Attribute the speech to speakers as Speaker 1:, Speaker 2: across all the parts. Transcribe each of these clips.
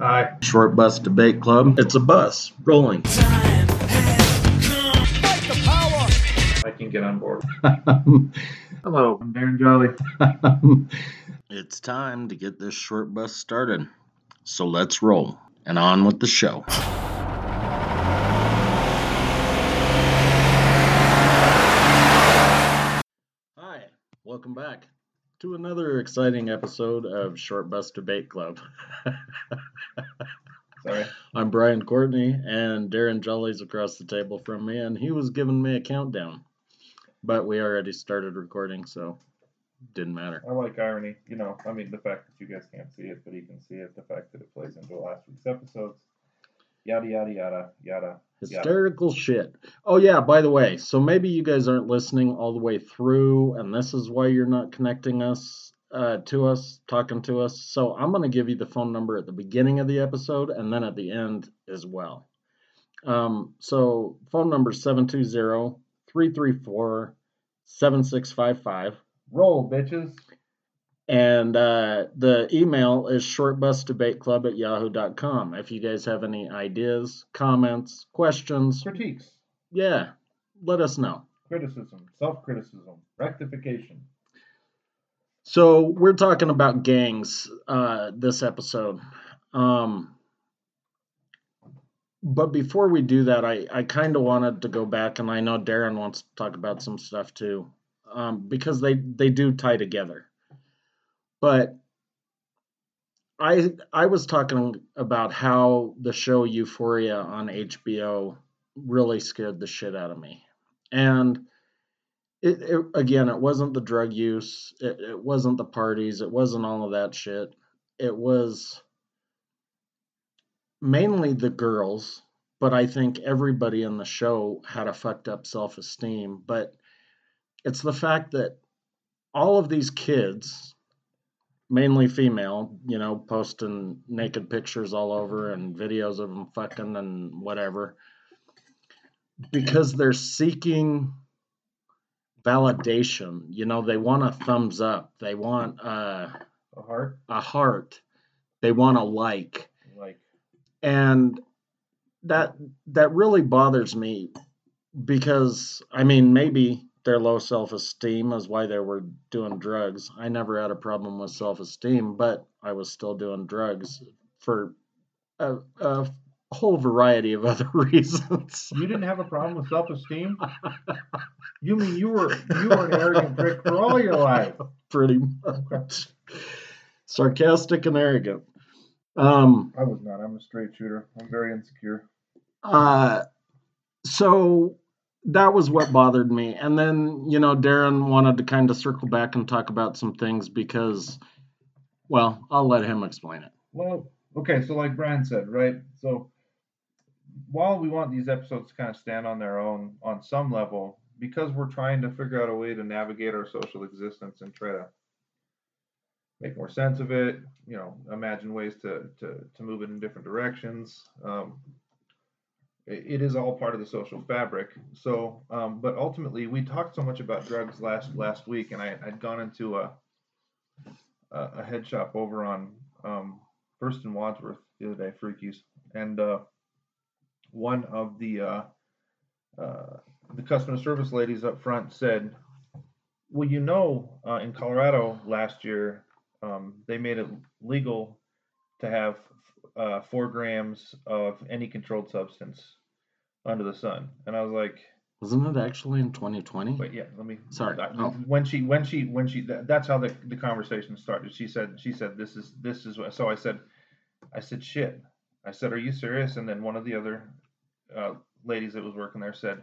Speaker 1: Aye.
Speaker 2: Short Bus Debate Club. It's a bus rolling.
Speaker 1: I can get on board. Hello, I'm Darren Jolly.
Speaker 2: it's time to get this short bus started. So let's roll and on with the show. Hi, welcome back to another exciting episode of Short Bus Debate Club.
Speaker 1: Sorry.
Speaker 2: I'm Brian Courtney, and Darren Jolly's across the table from me, and he was giving me a countdown. But we already started recording, so didn't matter.
Speaker 1: I like irony. You know, I mean, the fact that you guys can't see it, but he can see it. The fact that it plays into last week's episodes. Yada, yada, yada, yada.
Speaker 2: Hysterical yada. shit. Oh, yeah, by the way, so maybe you guys aren't listening all the way through, and this is why you're not connecting us uh, to us, talking to us. So I'm going to give you the phone number at the beginning of the episode and then at the end as well. Um, so phone number 720 334 7655.
Speaker 1: Roll, bitches.
Speaker 2: And uh, the email is shortbusdebateclub at yahoo.com. If you guys have any ideas, comments, questions,
Speaker 1: critiques,
Speaker 2: yeah, let us know.
Speaker 1: Criticism, self criticism, rectification.
Speaker 2: So we're talking about gangs uh, this episode. Um, but before we do that, I, I kind of wanted to go back, and I know Darren wants to talk about some stuff too, um, because they they do tie together. But I I was talking about how the show Euphoria on HBO really scared the shit out of me, and it, it again, it wasn't the drug use, it, it wasn't the parties, it wasn't all of that shit. It was mainly the girls, but I think everybody in the show had a fucked up self esteem. But it's the fact that all of these kids, mainly female, you know, posting naked pictures all over and videos of them fucking and whatever, because they're seeking validation. You know, they want a thumbs up, they want uh,
Speaker 1: a heart,
Speaker 2: a heart, they want a like.
Speaker 1: Like.
Speaker 2: And that that really bothers me because I mean maybe their low self-esteem is why they were doing drugs. I never had a problem with self-esteem, but I was still doing drugs for a, a whole variety of other reasons.
Speaker 1: You didn't have a problem with self-esteem? you mean you were you were an arrogant prick for all your life?
Speaker 2: Pretty much. Sarcastic and arrogant. Um,
Speaker 1: I was not. I'm a straight shooter. I'm very insecure.
Speaker 2: Uh, so that was what bothered me. And then, you know, Darren wanted to kind of circle back and talk about some things because, well, I'll let him explain it.
Speaker 1: Well, okay. So, like Brian said, right? So, while we want these episodes to kind of stand on their own on some level, because we're trying to figure out a way to navigate our social existence and try to make more sense of it, you know, imagine ways to to to move it in different directions. Um, it, is all part of the social fabric. So, um, but ultimately, we talked so much about drugs last last week, and I had gone into a a, a head shop over on um, First and Wadsworth the other day, Freakies, and uh, one of the uh, uh, the customer service ladies up front said, "Well, you know, uh, in Colorado last year, um, they made it legal to have uh, four grams of any controlled substance under the sun. And I was like,
Speaker 2: wasn't it actually in 2020?
Speaker 1: Wait, yeah, let me.
Speaker 2: Sorry.
Speaker 1: oh. When she, when she, when she, that's how the, the conversation started. She said, she said, this is, this is what, so I said, I said, shit. I said, are you serious? And then one of the other uh, ladies that was working there said,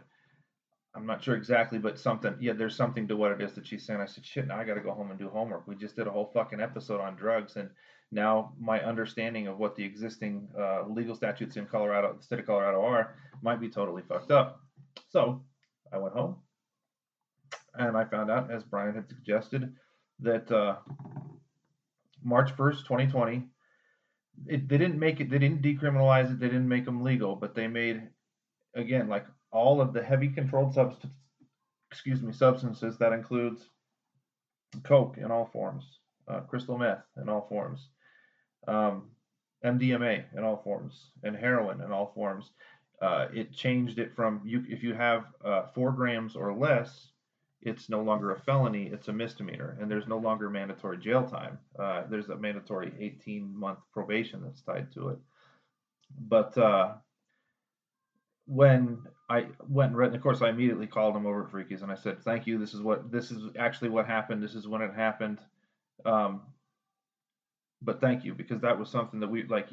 Speaker 1: I'm not sure exactly, but something. Yeah, there's something to what it is that she's saying. I said, shit, now I got to go home and do homework. We just did a whole fucking episode on drugs, and now my understanding of what the existing uh, legal statutes in Colorado, the state of Colorado, are might be totally fucked up. So I went home, and I found out, as Brian had suggested, that uh, March 1st, 2020, it, they didn't make it. They didn't decriminalize it. They didn't make them legal, but they made again like all of the heavy controlled substance, excuse me, substances that includes coke in all forms, uh, crystal meth in all forms, um, MDMA in all forms and heroin in all forms. Uh, it changed it from you if you have uh, four grams or less, it's no longer a felony; it's a misdemeanor, and there's no longer mandatory jail time. Uh, there's a mandatory 18 month probation that's tied to it. But uh, when I went and read, of course, I immediately called him over at Freakies and I said, "Thank you. This is what this is actually what happened. This is when it happened." Um, but thank you because that was something that we like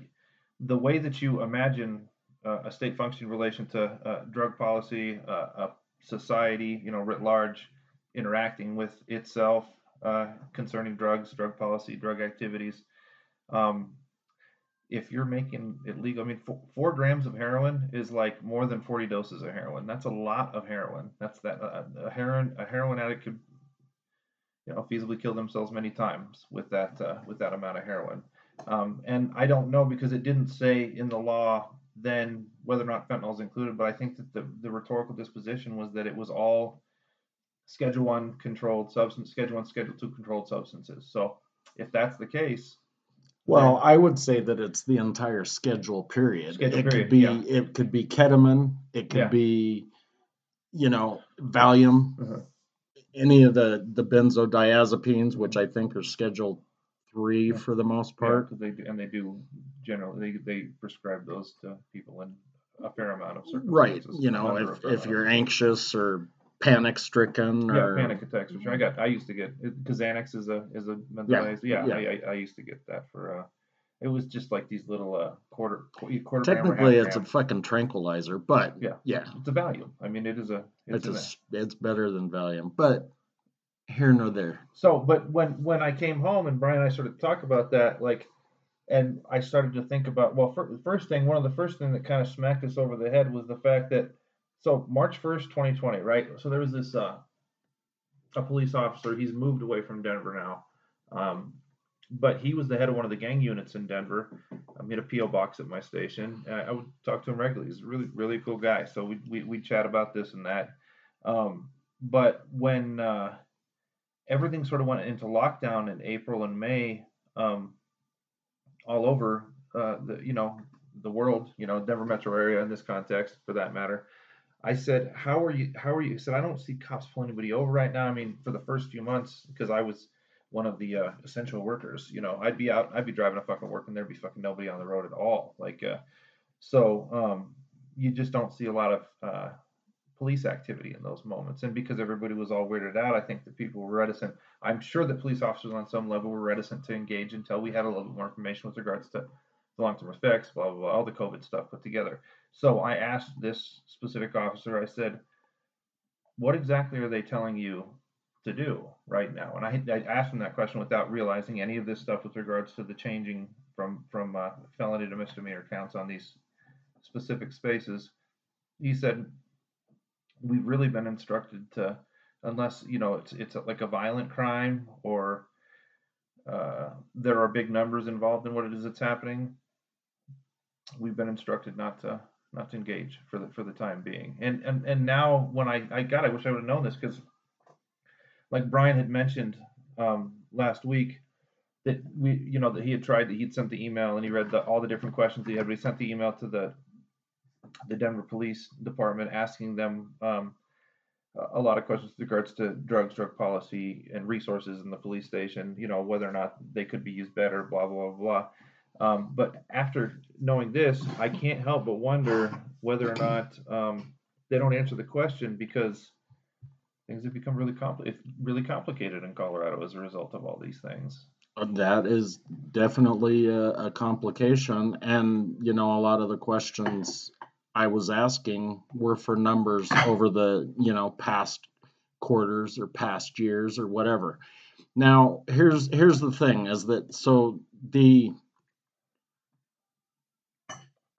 Speaker 1: the way that you imagine uh, a state functioning relation to uh, drug policy, uh, a society, you know, writ large, interacting with itself uh, concerning drugs, drug policy, drug activities. Um, if you're making it legal, I mean, four, four, grams of heroin is like more than 40 doses of heroin. That's a lot of heroin. That's that uh, a heroin a heroin addict could, you know, feasibly kill themselves many times with that uh, with that amount of heroin. Um, and I don't know because it didn't say in the law then whether or not fentanyl is included, but I think that the, the rhetorical disposition was that it was all Schedule One controlled substance, Schedule One, Schedule Two controlled substances. So if that's the case,
Speaker 2: well, I would say that it's the entire schedule period.
Speaker 1: Schedule
Speaker 2: it
Speaker 1: period,
Speaker 2: could be
Speaker 1: yeah.
Speaker 2: it could be ketamine, it could
Speaker 1: Yeah.
Speaker 2: be you know, Valium,
Speaker 1: Uh-huh.
Speaker 2: any of the the benzodiazepines, which I think are schedule 3
Speaker 1: Yeah.
Speaker 2: for the most part.
Speaker 1: they do, and they do generally they, they prescribe those to people in a fair amount of circumstances.
Speaker 2: Right, you know, if if you're anxious or panic stricken
Speaker 1: yeah,
Speaker 2: or
Speaker 1: panic attacks, which I got. I used to get because Xanax is a is a benzodiazepine. Yeah,
Speaker 2: yeah.
Speaker 1: I, I, I used to get that for. uh It was just like these little uh quarter quarter
Speaker 2: technically it's a fucking tranquilizer, but
Speaker 1: Yeah.
Speaker 2: yeah,
Speaker 1: It's a Valium. I mean, it is a.
Speaker 2: it's
Speaker 1: It's,
Speaker 2: a it's better than Valium, but here nor there.
Speaker 1: So, but when when I came home and Brian and I started to talk about that, like, and I started to think about well, fir- first thing, one of the first thing that kind of smacked us over the head was the fact that so March first, twenty twenty, right? So there was this uh, a police officer. He's moved away from Denver now, um, but he was the head of one of the gang units in Denver. Um, he had a PO box at my station. I would talk to him regularly. He's a really really cool guy. So we we we chat about this and that. Um, but when uh, everything sort of went into lockdown in April and May, um, all over uh, the you know the world, you know Denver metro area in this context for that matter. I said, "How are you? How are you?" He said, "I don't see cops pulling anybody over right now. I mean, for the first few months, because I was one of the uh, essential workers. You know, I'd be out, I'd be driving to fucking work, and there'd be fucking nobody on the road at all. Like, uh, so um, you just don't see a lot of uh, police activity in those moments. And because everybody was all weirded out, I think that people were reticent. I'm sure that police officers on some level were reticent to engage until we had a little bit more information with regards to the long-term effects, blah blah blah, all the COVID stuff put together. So I asked this specific officer. I said, "What exactly are they telling you to do right now?" And I, I asked him that question without realizing any of this stuff with regards to the changing from from uh, felony to misdemeanor counts on these specific spaces. He said, "We've really been instructed to, unless you know it's it's like a violent crime or." Uh, there are big numbers involved in what it is that's happening. We've been instructed not to not to engage for the for the time being. And and and now when I I got, I wish I would have known this because, like Brian had mentioned um, last week, that we you know that he had tried that he'd sent the email and he read the, all the different questions he had, but he sent the email to the the Denver Police Department asking them um, a lot of questions with regards to drugs, drug policy, and resources in the police station. You know whether or not they could be used better, blah blah blah blah. Um, but after knowing this, I can't help but wonder whether or not um, they don't answer the question because things have become really compli- really complicated in Colorado as a result of all these things.
Speaker 2: That is definitely a, a complication, and you know, a lot of the questions I was asking were for numbers over the you know past quarters or past years or whatever. Now, here's here's the thing: is that so the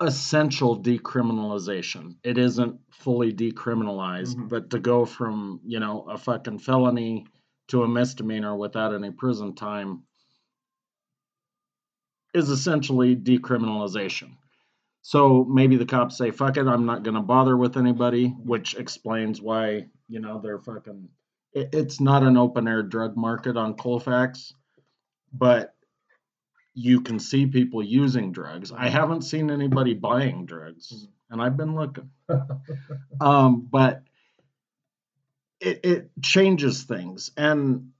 Speaker 2: essential decriminalization. It isn't fully decriminalized,
Speaker 1: Mhm.
Speaker 2: but to go from, you know, a fucking felony to a misdemeanor without any prison time is essentially decriminalization. So maybe the cops say, fuck it, I'm not going to bother with anybody, which explains why, you know, they're fucking. It, it's not an open air drug market on Colfax, but you can see people using drugs. I
Speaker 1: Mhm.
Speaker 2: haven't seen anybody buying drugs,
Speaker 1: Mhm.
Speaker 2: and I've been looking. um, but it, it changes things, and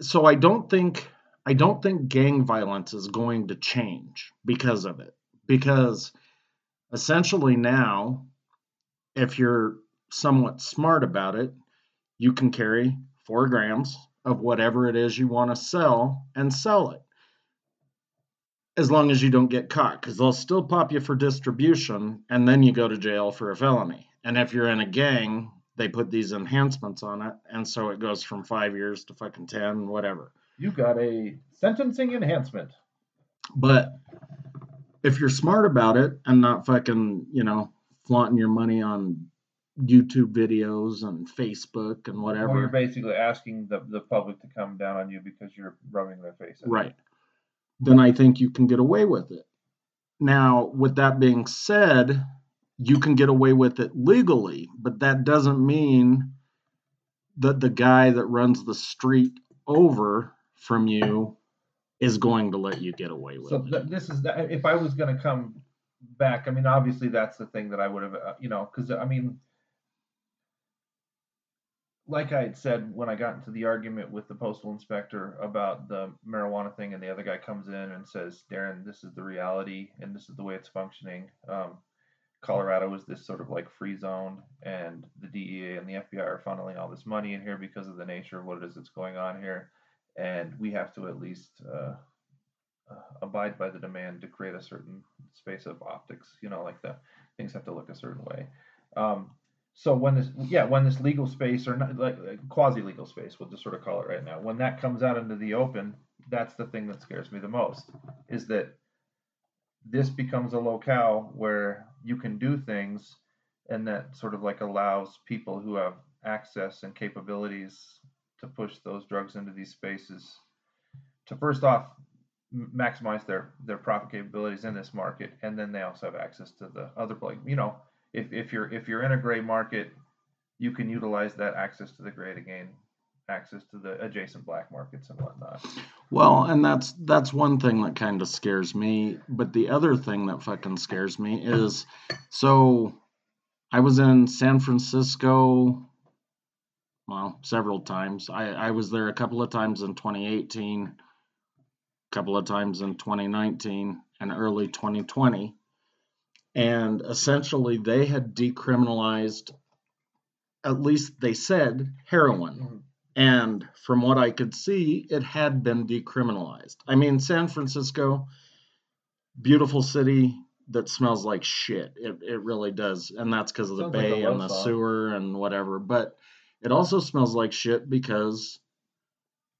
Speaker 2: so I don't think I don't think gang violence is going to change because of it. Because essentially now, if you're somewhat smart about it, you can carry four grams of whatever it is you want to sell and sell it. As long as you don't get caught, because they'll still pop you for distribution and then you go to jail for a felony. And if you're in a gang, they put these enhancements on it. And so it goes from five years to fucking 10, whatever.
Speaker 1: You got a sentencing enhancement.
Speaker 2: But if you're smart about it and not fucking, you know, flaunting your money on YouTube videos and Facebook and
Speaker 1: Or you're
Speaker 2: whatever,
Speaker 1: basically asking the, the public to come down on you because you're rubbing their face. Right. it.
Speaker 2: Then I think you can get away with it. Now, with that being said, you can get away with it legally, but that doesn't mean that the guy that runs the street over from you is going to let you get away with
Speaker 1: So
Speaker 2: it.
Speaker 1: th- this is the, if I was going to come back. I mean, obviously that's the thing that I would have, uh, you know, because I mean, like I had said when I got into the argument with the postal inspector about the marijuana thing, and the other guy comes in and says, "Darren, this is the reality, and this is the way it's functioning." Um, Colorado is this sort of like free zone, and the DEA and the FBI are funneling all this money in here because of the nature of what it is that's going on here, and we have to at least uh, uh, abide by the demand to create a certain space of optics. You know, like the things have to look a certain way. Um, so when this, yeah, when this legal space or not, like, like quasi legal space, we'll just sort of call it right now, when that comes out into the open, that's the thing that scares me the most. Is that this becomes a locale where you can do things, and that sort of like allows people who have access and capabilities to push those drugs into these spaces to first off maximize their their profit capabilities in this market and then they also have access to the other like you know if, if you're if you're in a gray market you can utilize that access to the gray to gain access to the adjacent black markets and whatnot
Speaker 2: Well, and that's that's one thing that kind of scares me. But the other thing that fucking scares me is so I was in San Francisco, well, several times. I, I was there a couple of times in 2018, a couple of times in 2019, and early 2020. And essentially, they had decriminalized, at least they said, heroin. And from what I could see, it had been decriminalized. I mean, San Francisco, beautiful city that smells like shit. It, it really does. And that's because of the
Speaker 1: Sounds like
Speaker 2: bay and the
Speaker 1: song.
Speaker 2: sewer and whatever. But it also smells like shit because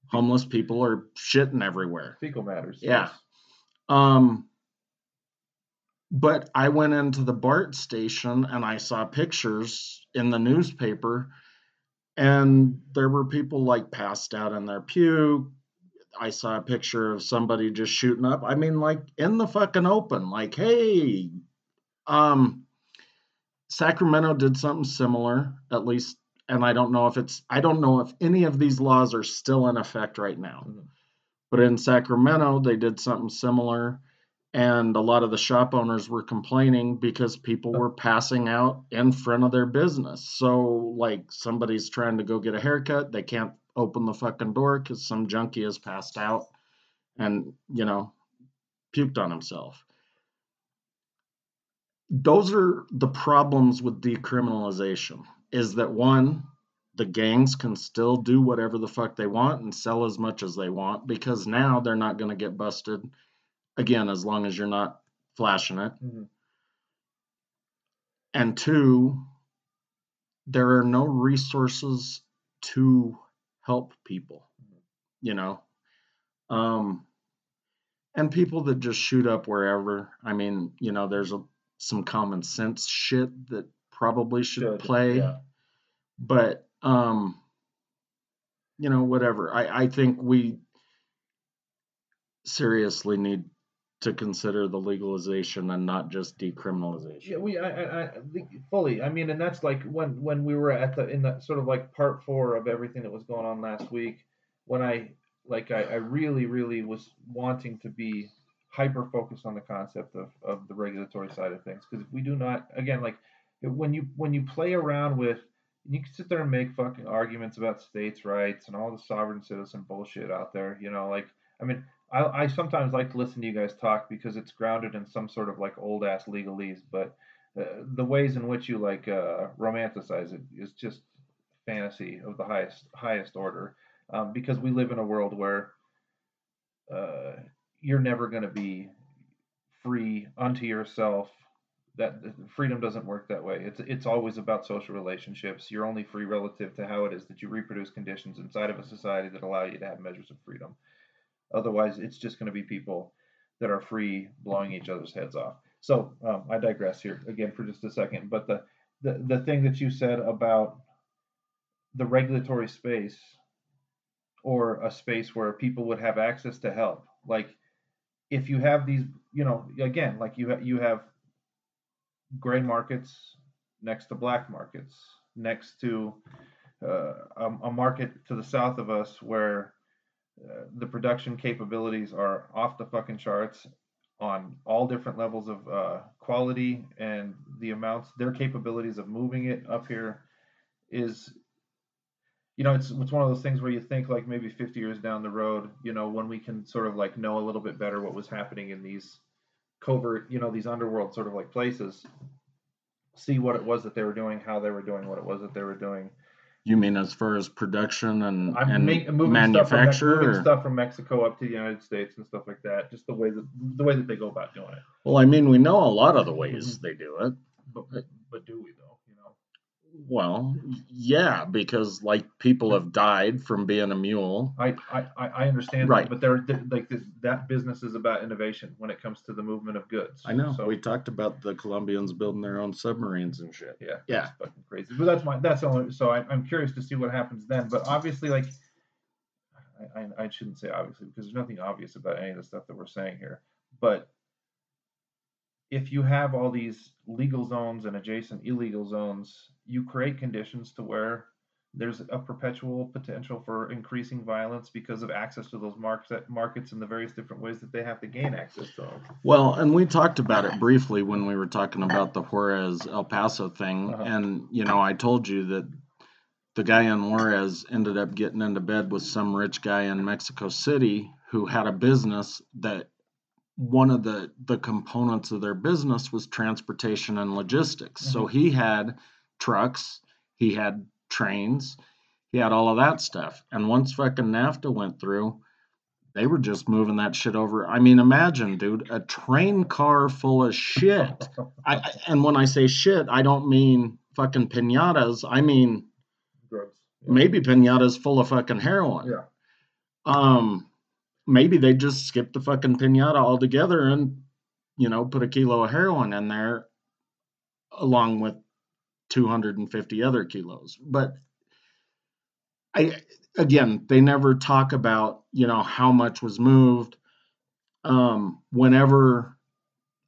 Speaker 2: homeless people are shitting everywhere.
Speaker 1: fecal matters
Speaker 2: Yeah.
Speaker 1: yes.
Speaker 2: Um, but I went into the BART station and I saw pictures in the newspaper, and there were people like passed out in their pew. I saw a picture of somebody just shooting up. I mean, like in the fucking open, like, hey, um, Sacramento did something similar, at least, and I don't know if it's, I don't know if any of these laws are still in effect right now.
Speaker 1: Mhm.
Speaker 2: But in Sacramento, they did something similar, and a lot of the shop owners were complaining because people were passing out in front of their business. So, like, somebody's trying to go get a haircut, they can't open the fucking door because some junkie has passed out and, you know, puked on himself. Those are the problems with decriminalization is that one, the gangs can still do whatever the fuck they want and sell as much as they want because now they're not going to get busted again as long as you're not flashing it.
Speaker 1: Mhm.
Speaker 2: and two there are no resources to help people you know? Um and people that just shoot up wherever i mean you know there's a, some common sense shit that probably should,
Speaker 1: Should,
Speaker 2: play.
Speaker 1: yeah.
Speaker 2: but um you know whatever. I i think we seriously need to consider the legalization and not just decriminalization
Speaker 1: Yeah, we, I, I, fully. I mean, and that's like when when we were at the in that sort of like part four of everything that was going on last week. When I like I, I really, really was wanting to be hyper focused on the concept of, of the regulatory side of things. Because if we do not, again, like when you when you play around with, you can sit there and make fucking arguments about states' rights and all the sovereign citizen bullshit out there. You know, like I mean, I, I sometimes like to listen to you guys talk because it's grounded in some sort of like old ass legalese, but uh, the ways in which you like uh, romanticize it is just fantasy of the highest highest order. Um, because we live in a world where uh, you're never going to be free unto yourself. That freedom doesn't work that way. It's it's always about social relationships. You're only free relative to how it is that you reproduce conditions inside of a society that allow you to have measures of freedom. Otherwise, it's just going to be people that are free blowing each other's heads off. So um, I digress here again for just a second. But the, the the thing that you said about the regulatory space or a space where people would have access to help, like if you have these, you know, again, like you ha- you have gray markets next to black markets, next to uh, a, a market to the south of us where the production capabilities are off the fucking charts on all different levels of uh, quality and the amounts their capabilities of moving it up here is you know it's it's one of those things where you think like maybe 50 years down the road you know when we can sort of like know a little bit better what was happening in these covert you know these underworld sort of like places see what it was that they were doing how they were doing what it was that they were doing
Speaker 2: you mean as far as production and,
Speaker 1: I'm
Speaker 2: and
Speaker 1: ma- moving
Speaker 2: manufacture?
Speaker 1: stuff from, moving stuff from Mexico up to the United States and stuff like that. Just the way that the way that they go about doing it.
Speaker 2: Well, I mean, we know a lot of the ways mm-hmm. they do it.
Speaker 1: But but do we though? You know.
Speaker 2: Well, yeah, because like people have died from being a mule.
Speaker 1: I I, I I understand
Speaker 2: Right.
Speaker 1: that, but they're they're- like this, that business is about innovation when it comes to the movement of goods.
Speaker 2: I know.
Speaker 1: So
Speaker 2: we talked about the Colombians building their own submarines and shit.
Speaker 1: yeah
Speaker 2: Yeah.
Speaker 1: it's fucking crazy. But that's my that's only. So I, I'm curious to see what happens then. But obviously, like. I, I, I shouldn't say obviously because there's nothing obvious about any of the stuff that we're saying here. But if you have all these legal zones and adjacent illegal zones, you create conditions to where there's a perpetual potential for increasing violence because of access to those market, markets and the various different ways that they have to gain access to them.
Speaker 2: Well, and we talked about it briefly when we were talking about the Juarez El Paso thing.
Speaker 1: Uh-huh.
Speaker 2: And, you know, I told you that the guy in Juarez ended up getting into bed with some rich guy in Mexico City who had a business that one of the, the components of their business was transportation and logistics. So he had trucks, he had trains, he had all of that stuff. And once fucking NAFTA went through, they were just moving that shit over. I mean, imagine, dude, a train car full of shit. I, and when I say shit, I don't mean fucking pinatas. I mean
Speaker 1: Drugs.
Speaker 2: maybe pinatas full of fucking heroin.
Speaker 1: Yeah.
Speaker 2: Um, maybe they just skip the fucking pinata altogether and you know put a kilo of heroin in there, along with 250 other kilos. But I again, they never talk about you know how much was moved. Um, whenever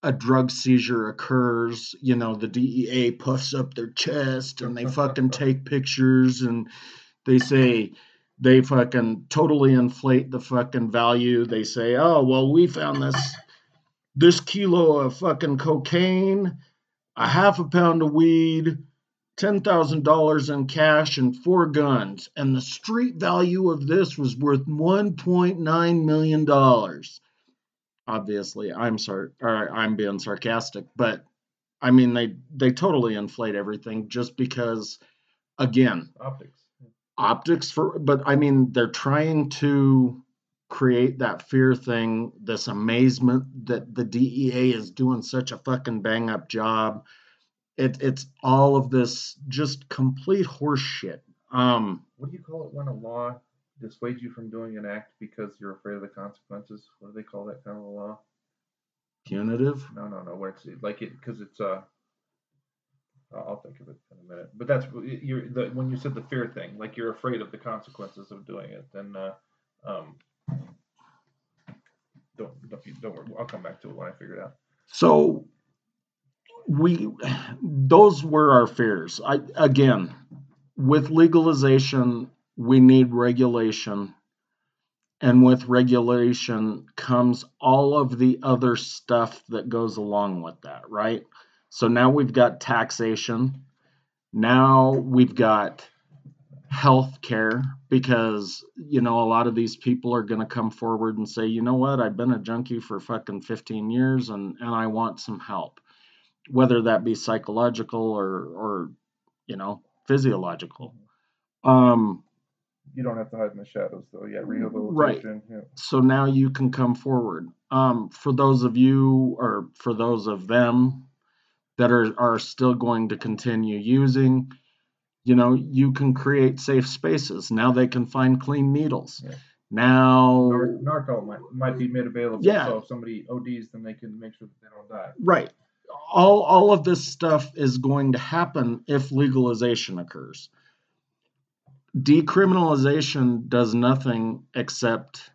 Speaker 2: a drug seizure occurs, you know, the DEA puffs up their chest and they fucking take pictures and they say they fucking totally inflate the fucking value. They say, "Oh, well, we found this this kilo of fucking cocaine, a half a pound of weed, $10,000 in cash and four guns, and the street value of this was worth 1.9 million dollars." obviously i'm sorry or i'm being sarcastic but i mean they they totally inflate everything just because again
Speaker 1: Optics.
Speaker 2: optics for but i mean they're trying to create that fear thing this amazement that the dea is doing such a fucking bang up job it, it's all of this just complete horseshit. um
Speaker 1: What do you call it when a law dissuades you from doing an act because you're afraid of the consequences? What do they call that kind of a law?
Speaker 2: punitive
Speaker 1: No, no, no. Where it's like it because it's uh. I'll think of it in a minute. But that's you're the when you said the fear thing, like you're afraid of the consequences of doing it. Then, uh, um, don't don't, don't worry. I'll come back to it when I figure it out.
Speaker 2: So we those were our fears. I again with legalization we need regulation and with regulation comes all of the other stuff that goes along with that, right? So now we've got taxation. Now we've got health care because you know a lot of these people are going to come forward and say you know what i've been a junkie for fucking 15 years and and i want some help whether that be psychological or or you know physiological um
Speaker 1: You don't have to hide in the shadows, though. Yeah, rehabilitation.
Speaker 2: Right.
Speaker 1: Yeah.
Speaker 2: so now you can come forward um for those of you or for those of them that are are still going to continue using you know you can create safe spaces now they can find clean needles
Speaker 1: Yeah.
Speaker 2: now
Speaker 1: Nar- Narcan might, might be made available.
Speaker 2: Yeah.
Speaker 1: So if somebody ODs, then they can make sure that they don't die.
Speaker 2: right all all of this stuff is going to happen if legalization occurs. Decriminalization does nothing except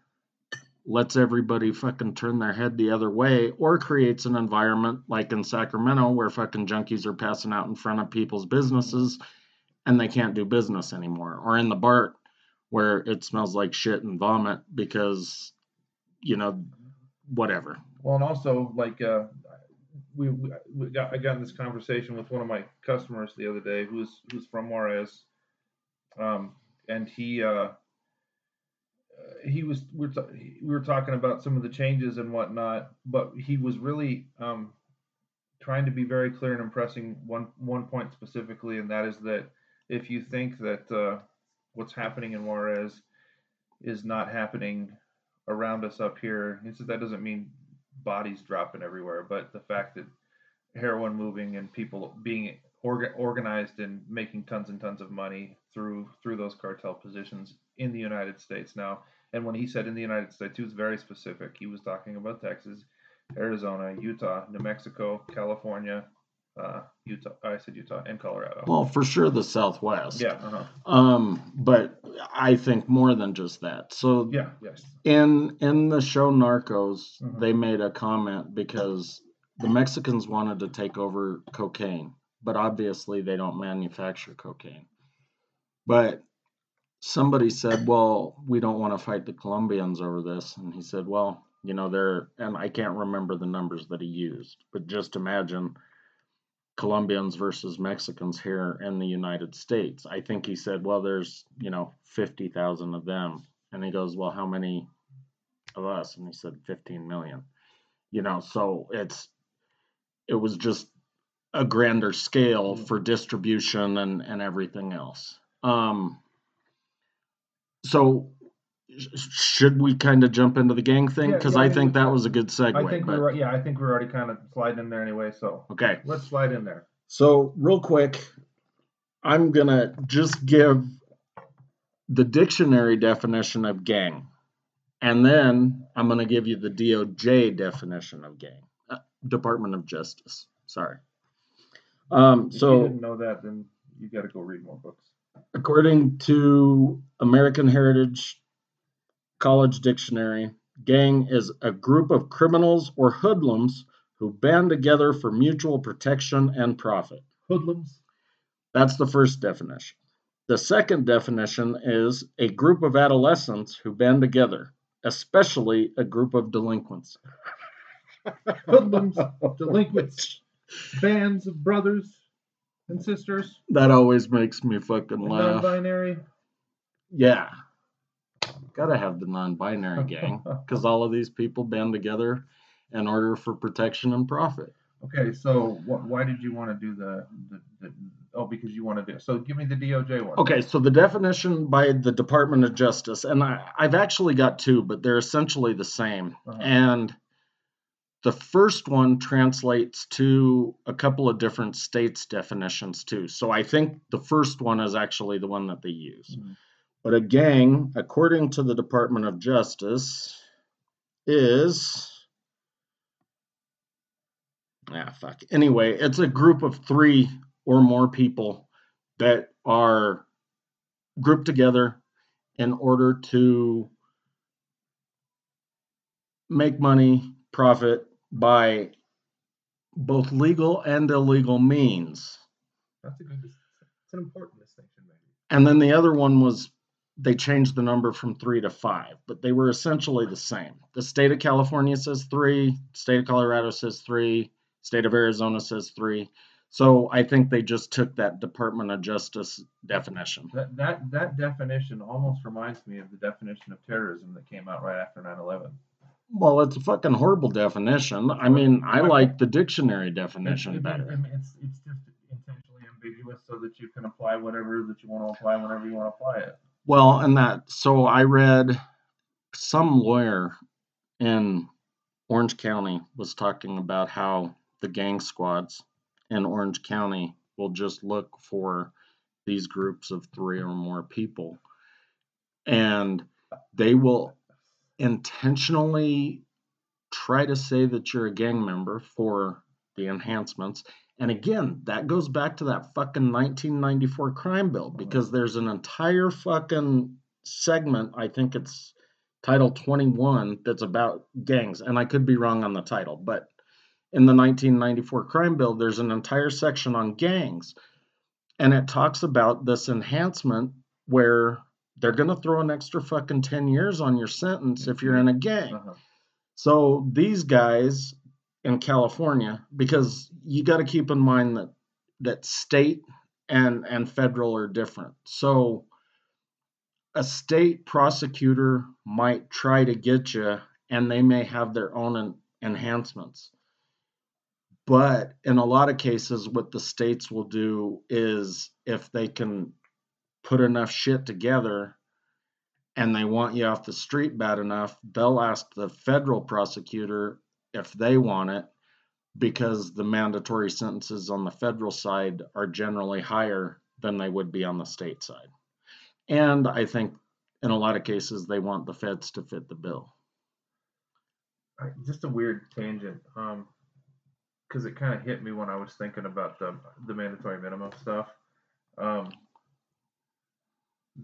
Speaker 2: lets everybody fucking turn their head the other way or creates an environment like in Sacramento where fucking junkies are passing out in front of people's businesses and they can't do business anymore or in the BART where it smells like shit and vomit because you know whatever.
Speaker 1: Well, and also like uh, we, we, got I got in this conversation with one of my customers the other day who's who's from Juarez, um, and he uh, uh, he was we were, ta- we were talking about some of the changes and whatnot, but he was really um, trying to be very clear and impressing one one point specifically, and that is that if you think that uh, what's happening in Juarez is not happening around us up here, he said that doesn't mean bodies dropping everywhere, but the fact that heroin moving and people being orga- organized and making tons and tons of money through through those cartel positions in the United States now. And when he said in the United States, he was very specific. He was talking about Texas, Arizona, Utah, New Mexico, California, uh, Utah. I said Utah and Colorado.
Speaker 2: well for sure the southwest
Speaker 1: yeah. Uh-huh.
Speaker 2: um but i think more than just that so
Speaker 1: Yeah. Yes.
Speaker 2: in in the show narcos
Speaker 1: Mhm.
Speaker 2: they made a comment because the mexicans wanted to take over cocaine but obviously they don't manufacture cocaine but somebody said well we don't want to fight the colombians over this and he said well you know they're and i can't remember the numbers that he used but just imagine colombians versus mexicans here in the united states. I think he said well there's you know 50000 of them. And he goes well how many of us? And he said 15 million. You know so it's it was just a grander scale
Speaker 1: Mhm.
Speaker 2: for distribution and and everything else. Um so should we kind of jump into the gang thing because
Speaker 1: yeah,
Speaker 2: i
Speaker 1: yeah,
Speaker 2: think that was a good segue
Speaker 1: I think
Speaker 2: but,
Speaker 1: we're yeah. I think we're already kind of sliding in there anyway. So
Speaker 2: okay
Speaker 1: let's slide in there.
Speaker 2: so real quick i'm gonna just give the dictionary definition of gang and then i'm gonna give you the doj definition of gang uh, department of justice sorry um,
Speaker 1: If you
Speaker 2: so
Speaker 1: didn't know that, then you got to go read more books.
Speaker 2: According to American Heritage College Dictionary, gang is a group of criminals or hoodlums who band together for mutual protection and profit.
Speaker 1: Hoodlums.
Speaker 2: That's the first definition. The second definition is a group of adolescents who band together, especially a group of delinquents.
Speaker 1: Hoodlums, delinquents, bands of brothers and sisters,
Speaker 2: That always makes me fucking laugh.
Speaker 1: non-binary.
Speaker 2: Yeah. Gotta have the non binary gang because all of these people band together in order for protection and profit.
Speaker 1: Okay, so wh- why did you want to do the, the, the? Oh, because you want to do. So give me the DOJ one.
Speaker 2: Okay, so the definition by the Department of Justice, and I, I've actually got two, but they're essentially the same.
Speaker 1: Uh-huh.
Speaker 2: And the first one translates to a couple of different states' definitions too. So I think the first one is actually the one that they use.
Speaker 1: Mhm.
Speaker 2: But a gang, according to the Department of Justice, is. Ah, fuck. Anyway, it's a group of three or more people that are grouped together in order to make money, profit by both legal and illegal means.
Speaker 1: That's a good. It's an important distinction, maybe.
Speaker 2: And then the other one was they changed the number from three to five, but they were essentially the same. The state of California says three, state of Colorado says three, state of Arizona says three. So I think they just took that Department of Justice definition.
Speaker 1: That, that, that definition almost reminds me of the definition of terrorism that came out right after 9/11.
Speaker 2: Well, it's a fucking horrible definition. I mean, I like the dictionary definition
Speaker 1: It- it-
Speaker 2: better.
Speaker 1: it- It's, it's just intentionally ambiguous so that you can apply whatever that you want to apply whenever you want to apply it.
Speaker 2: Well, and that, so I read some lawyer in Orange County was talking about how the gang squads in Orange County will just look for these groups of three or more people. And they will intentionally try to say that you're a gang member for the enhancements. And again, that goes back to that fucking 1994 crime bill because there's an entire fucking segment, I think it's title 21, that's about gangs. And I could be wrong on the title, but in the 1994 crime bill, there's an entire section on gangs. And it talks about this enhancement where they're going to throw an extra fucking 10 years on your sentence if you're in a gang.
Speaker 1: Uh-huh.
Speaker 2: So these guys in California, because you got to keep in mind that that state and and federal are different. So a state prosecutor might try to get you, and they may have their own en- enhancements. But in a lot of cases, what the states will do is if they can put enough shit together and they want you off the street bad enough, they'll ask the federal prosecutor if they want it because the mandatory sentences on the federal side are generally higher than they would be on the state side. And I think in a lot of cases they want the feds to fit the bill.
Speaker 1: Just a weird tangent um because it kind of hit me when i was thinking about the the mandatory minimum stuff um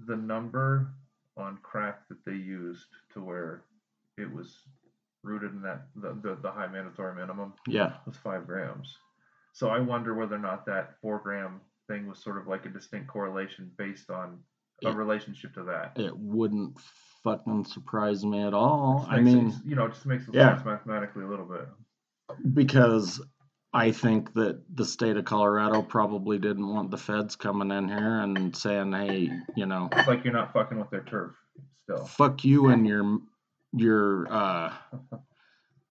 Speaker 1: the number on crack that they used to where it was rooted in that the, the, the high mandatory minimum
Speaker 2: Yeah.
Speaker 1: was five grams so i wonder whether or not that four gram thing was sort of like a distinct correlation based on a
Speaker 2: It-
Speaker 1: relationship to that
Speaker 2: It wouldn't fucking surprise me at all. I
Speaker 1: makes it-
Speaker 2: mean,
Speaker 1: you know, it just makes
Speaker 2: yeah.
Speaker 1: sense mathematically a little bit.
Speaker 2: because I think that the state of Colorado probably didn't want the feds coming in here and saying, "Hey, you know,
Speaker 1: It's like you're not fucking with their turf still.
Speaker 2: fuck you and your your uh,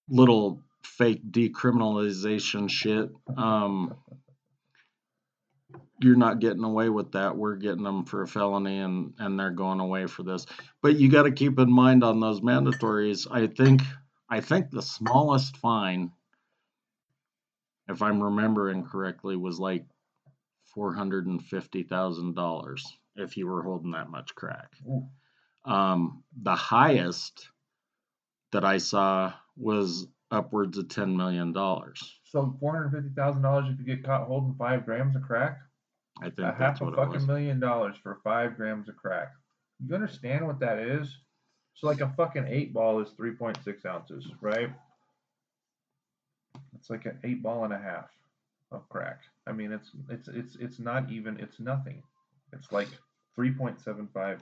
Speaker 2: little fake decriminalization shit. Um, you're not getting away with that. We're getting them for a felony, and and they're going away for this. But you got to keep in mind on those mandatories. I think I think the smallest fine, if I'm remembering correctly, was like four hundred and fifty thousand dollars if you were holding that much crack. Um, the highest that I saw was upwards of ten million dollars.
Speaker 1: So four hundred fifty thousand dollars if you get caught holding five grams of crack.
Speaker 2: I think
Speaker 1: A
Speaker 2: that's
Speaker 1: half a fucking million dollars for five grams of crack. You understand what that is? So like a fucking eight ball is three point six ounces, right? It's like an eight ball and a half of crack. I mean, it's it's it's it's not even. It's nothing. It's like three point seven five,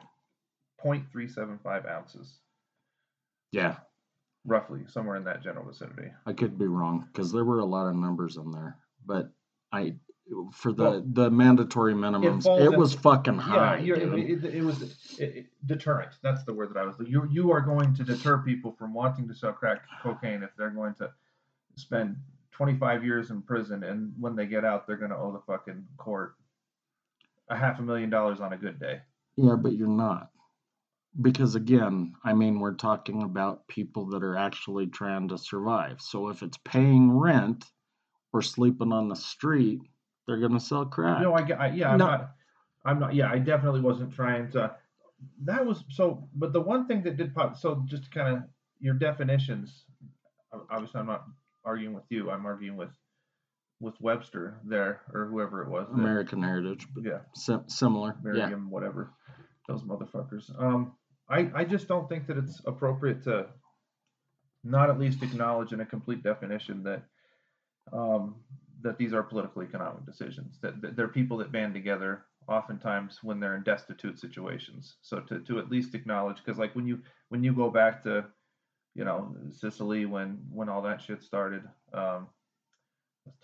Speaker 1: point three seven five ounces,
Speaker 2: Yeah,
Speaker 1: roughly somewhere in that general vicinity.
Speaker 2: I could be wrong because there were a lot of numbers in there, but I for the
Speaker 1: Well,
Speaker 2: the mandatory minimums, it
Speaker 1: in-
Speaker 2: was fucking high.
Speaker 1: you're, it, it, it was it, it, deterrent. That's the word that I was. You you are going to deter people from wanting to sell crack cocaine if they're going to spend 25 years in prison, and when they get out, they're going to owe the fucking court a half a million dollars on a good day.
Speaker 2: Yeah, but you're not. Because again, I mean, we're talking about people that are actually trying to survive. So if it's paying rent or sleeping on the street, they're going to sell crack.
Speaker 1: No, I, get- I yeah, I'm
Speaker 2: No.
Speaker 1: not. I'm not. Yeah, I definitely wasn't trying to. That was so. But the one thing that did pop. So just to kind of your definitions. Obviously, I'm not arguing with you. I'm arguing with with Webster there or whoever it was. that-
Speaker 2: American Heritage,
Speaker 1: yeah,
Speaker 2: sim- similar. Yeah.
Speaker 1: Merriam, whatever. Those motherfuckers. Um, I I just don't think that it's appropriate to not at least acknowledge in a complete definition that um, that these are political economic decisions. That, that they're people that band together oftentimes when they're in destitute situations. So to, to at least acknowledge, because like when you when you go back to, you know, Sicily when when all that shit started, um,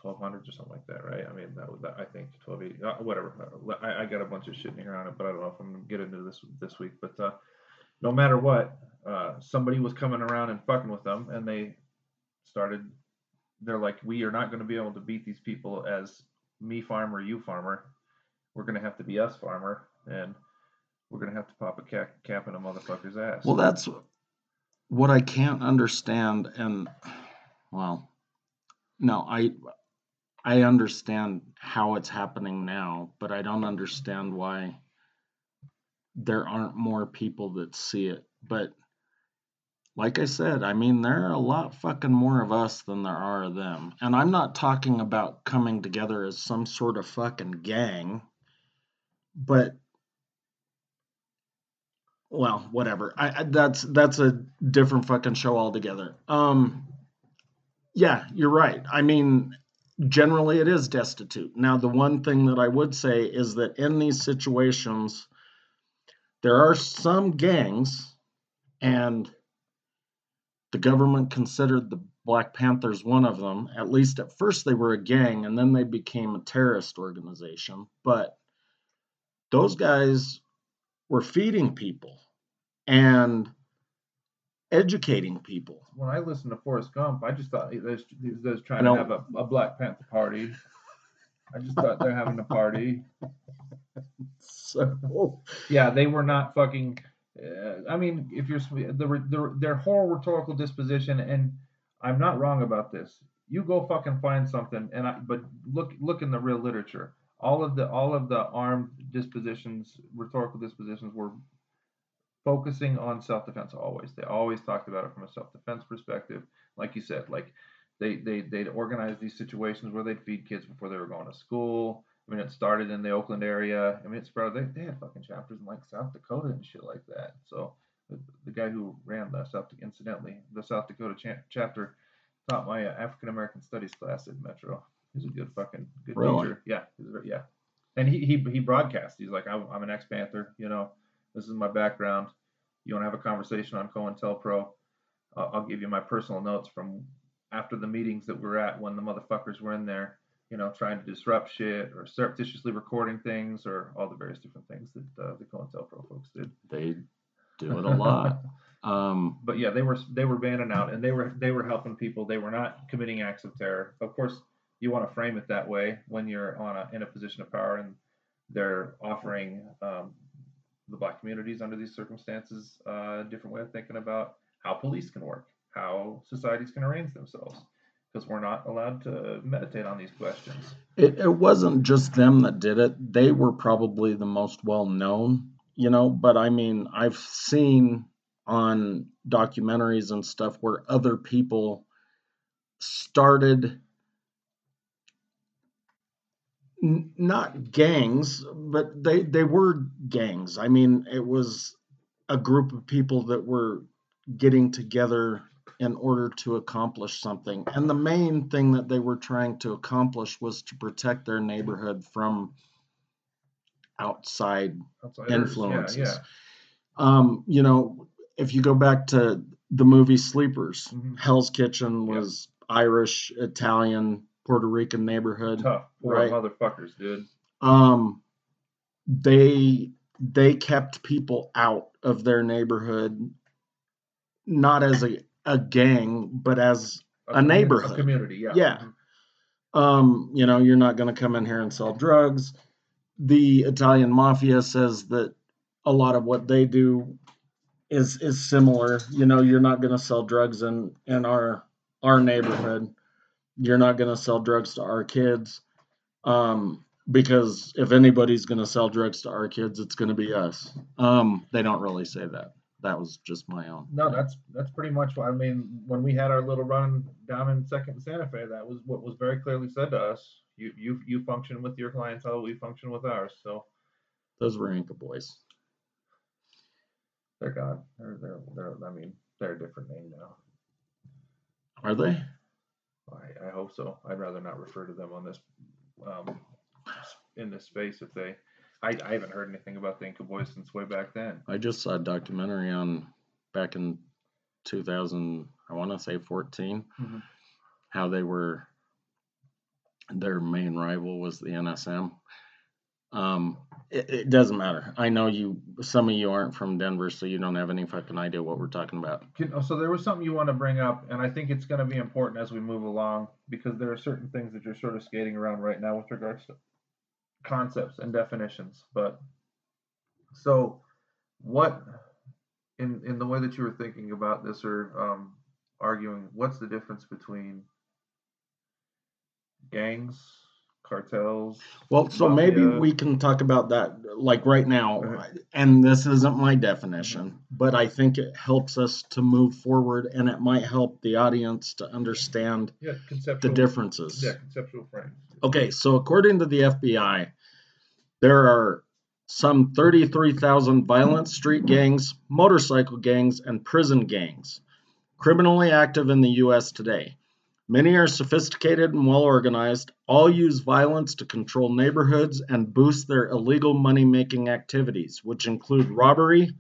Speaker 1: twelve hundreds or something like that, right? I mean, that was I think twelve eighty, uh, whatever. I, I got a bunch of shit in here on it, but I don't know if I'm gonna get into this this week. But uh, no matter what, uh, somebody was coming around and fucking with them, and they started. They're like, we are not going to be able to beat these people as me farmer, you farmer. We're going to have to be us farmer, and we're going to have to pop a cap, cap in a motherfucker's ass.
Speaker 2: Well, that's what I can't understand, and well, no, I I understand how it's happening now, but I don't understand why there aren't more people that see it. But like I said, I mean, there are a lot fucking more of us than there are of them. And I'm not talking about coming together as some sort of fucking gang, but well, whatever. I, I that's that's a different fucking show altogether. Um yeah, you're right. I mean, generally it is destitute. Now, the one thing that I would say is that in these situations there are some gangs and the government considered the Black Panthers one of them. At least at first they were a gang and then they became a terrorist organization. But those guys were feeding people and educating people.
Speaker 1: When I listened to Forrest Gump, I just thought he was, he was trying to have a, a Black Panther party. I just thought they're having a party.
Speaker 2: So
Speaker 1: yeah, they were not fucking uh, I mean, if you're the, the their whole rhetorical disposition, and I'm not wrong about this. You go fucking find something, and I but look look in the real literature. All of the all of the armed dispositions, rhetorical dispositions, were focusing on self-defense always. They always talked about it from a self-defense perspective. Like you said, like they they they'd organize these situations where they'd feed kids before they were going to school. I mean, it started in the Oakland area. I mean, it spread. They, they had fucking chapters in like South Dakota and shit like that. So the, the guy who ran the South, incidentally, the South Dakota cha- chapter taught my uh, African American Studies class at Metro. He's a good fucking good really? teacher. Yeah, yeah. And he he he broadcast. He's like, I'm, I'm an ex Panther. You know, this is my background. You want to have a conversation on COINTELPRO? Uh, I'll give you my personal notes from after the meetings that we are at when the motherfuckers were in there you know, trying to disrupt shit or surreptitiously recording things or all the various different things that uh, the COINTELPRO folks did.
Speaker 2: They do it a lot. um,
Speaker 1: but yeah, they were they were banning out and they were they were helping people. They were not committing acts of terror. Of course, you want to frame it that way when you're on a, in a position of power and they're offering um, the black communities under these circumstances uh, a different way of thinking about how police can work, how societies can arrange themselves because we're not allowed to meditate on these questions.
Speaker 2: It, it wasn't just them that did it. They were probably the most well known, you know, but I mean, I've seen on documentaries and stuff where other people started n- not gangs, but they they were gangs. I mean, it was a group of people that were getting together in order to accomplish something. And the main thing that they were trying to accomplish was to protect their neighborhood from outside Outsiders. influences. Yeah, yeah. Um, you know, if you go back to the movie Sleepers, mm-hmm. Hell's Kitchen was yep. Irish, Italian, Puerto Rican neighborhood.
Speaker 1: Tough, poor right? motherfuckers, dude.
Speaker 2: Um, they they kept people out of their neighborhood, not as a a gang, but as a, a neighborhood, a
Speaker 1: community. Yeah.
Speaker 2: Yeah. Um, you know, you're not going to come in here and sell drugs. The Italian mafia says that a lot of what they do is is similar. You know, you're not going to sell drugs in in our our neighborhood. You're not going to sell drugs to our kids. Um, because if anybody's going to sell drugs to our kids, it's going to be us. Um, they don't really say that that was just my own.
Speaker 1: No, that's that's pretty much what I mean. When we had our little run down in Second Santa Fe, that was what was very clearly said to us. You you you function with your clientele, we function with ours. So
Speaker 2: those were Inca boys.
Speaker 1: They're gone. They're they're, they're I mean they're a different name now.
Speaker 2: Are they?
Speaker 1: I, I hope so. I'd rather not refer to them on this um, in this space if they I, I haven't heard anything about the Inca Boys since way back then.
Speaker 2: I just saw a documentary on back in 2000, I want to say 14,
Speaker 1: Mhm.
Speaker 2: how they were their main rival was the NSM. Um, it, it doesn't matter. I know you. Some of you aren't from Denver, so you don't have any fucking idea what we're talking about.
Speaker 1: Can, oh, so there was something you want to bring up, and I think it's going to be important as we move along because there are certain things that you're sort of skating around right now with regards to concepts and definitions. But so, what in in the way that you were thinking about this or um, arguing, what's the difference between gangs, cartels?
Speaker 2: Well, so maybe we can talk about that like right now. And this isn't my definition, but I think it helps us to move forward and it might help the audience to understand
Speaker 1: Yeah,
Speaker 2: the differences.
Speaker 1: Yeah, conceptual frame.
Speaker 2: Okay, so according to the FBI, there are some 33,000 violent street gangs, motorcycle gangs, and prison gangs criminally active in the U.S. today. Many are sophisticated and well organized, all use violence to control neighborhoods and boost their illegal money making activities, which include robbery,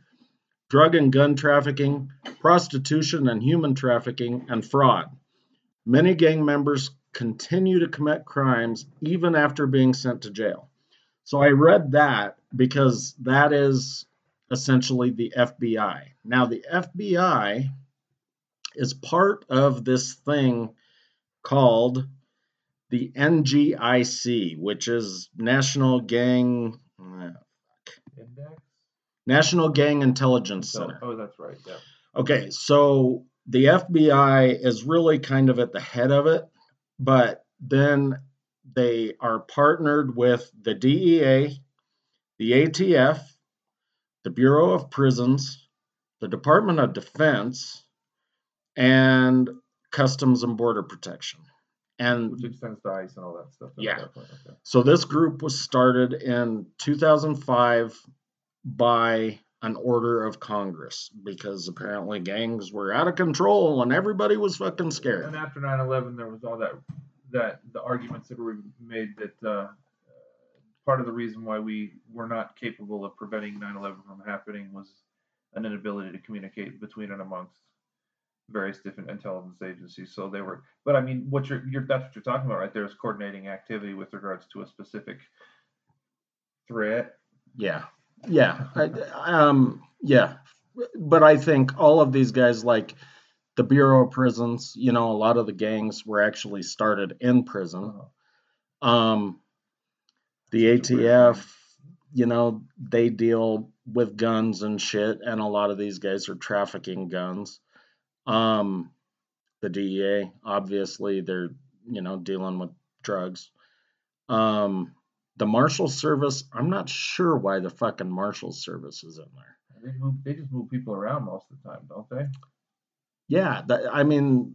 Speaker 2: drug and gun trafficking, prostitution and human trafficking, and fraud. Many gang members continue to commit crimes even after being sent to jail. So I read that because that is essentially the FBI. Now, the FBI is part of this thing called the NGIC, which is National Gang uh, National Gang Intelligence Center.
Speaker 1: oh, that's right. Yeah.
Speaker 2: Okay, so the FBI is really kind of at the head of it, but then they are partnered with the DEA, the ATF, the Bureau of Prisons, the Department of Defense, and Customs and Border Protection. And
Speaker 1: Which extends to ice and all that stuff.
Speaker 2: Yeah.
Speaker 1: that okay.
Speaker 2: so this group was started in 2005 by an order of Congress because apparently gangs were out of control and everybody was fucking scared.
Speaker 1: And after 9/11, there was all that that the arguments that were made that uh, part of the reason why we were not capable of preventing 9/11 from happening was an inability to communicate between and amongst various different intelligence agencies. So they were, but I mean, what you're, you're that's what you're talking about, right? There's coordinating activity with regards to a specific threat.
Speaker 2: Yeah. Yeah. I, um yeah. But I think all of these guys like the Bureau of Prisons, you know, a lot of the gangs were actually started in prison. Um, the
Speaker 1: Such a weird
Speaker 2: ATF, you know, they deal with guns and shit, and a lot of these guys are trafficking guns. Um, the DEA, obviously, they're you know dealing with drugs. Um, the Marshal Service, I'm not sure why the fucking Marshal Service is in there.
Speaker 1: they move, they just move people around most of the time, don't they?
Speaker 2: Yeah, that, I mean,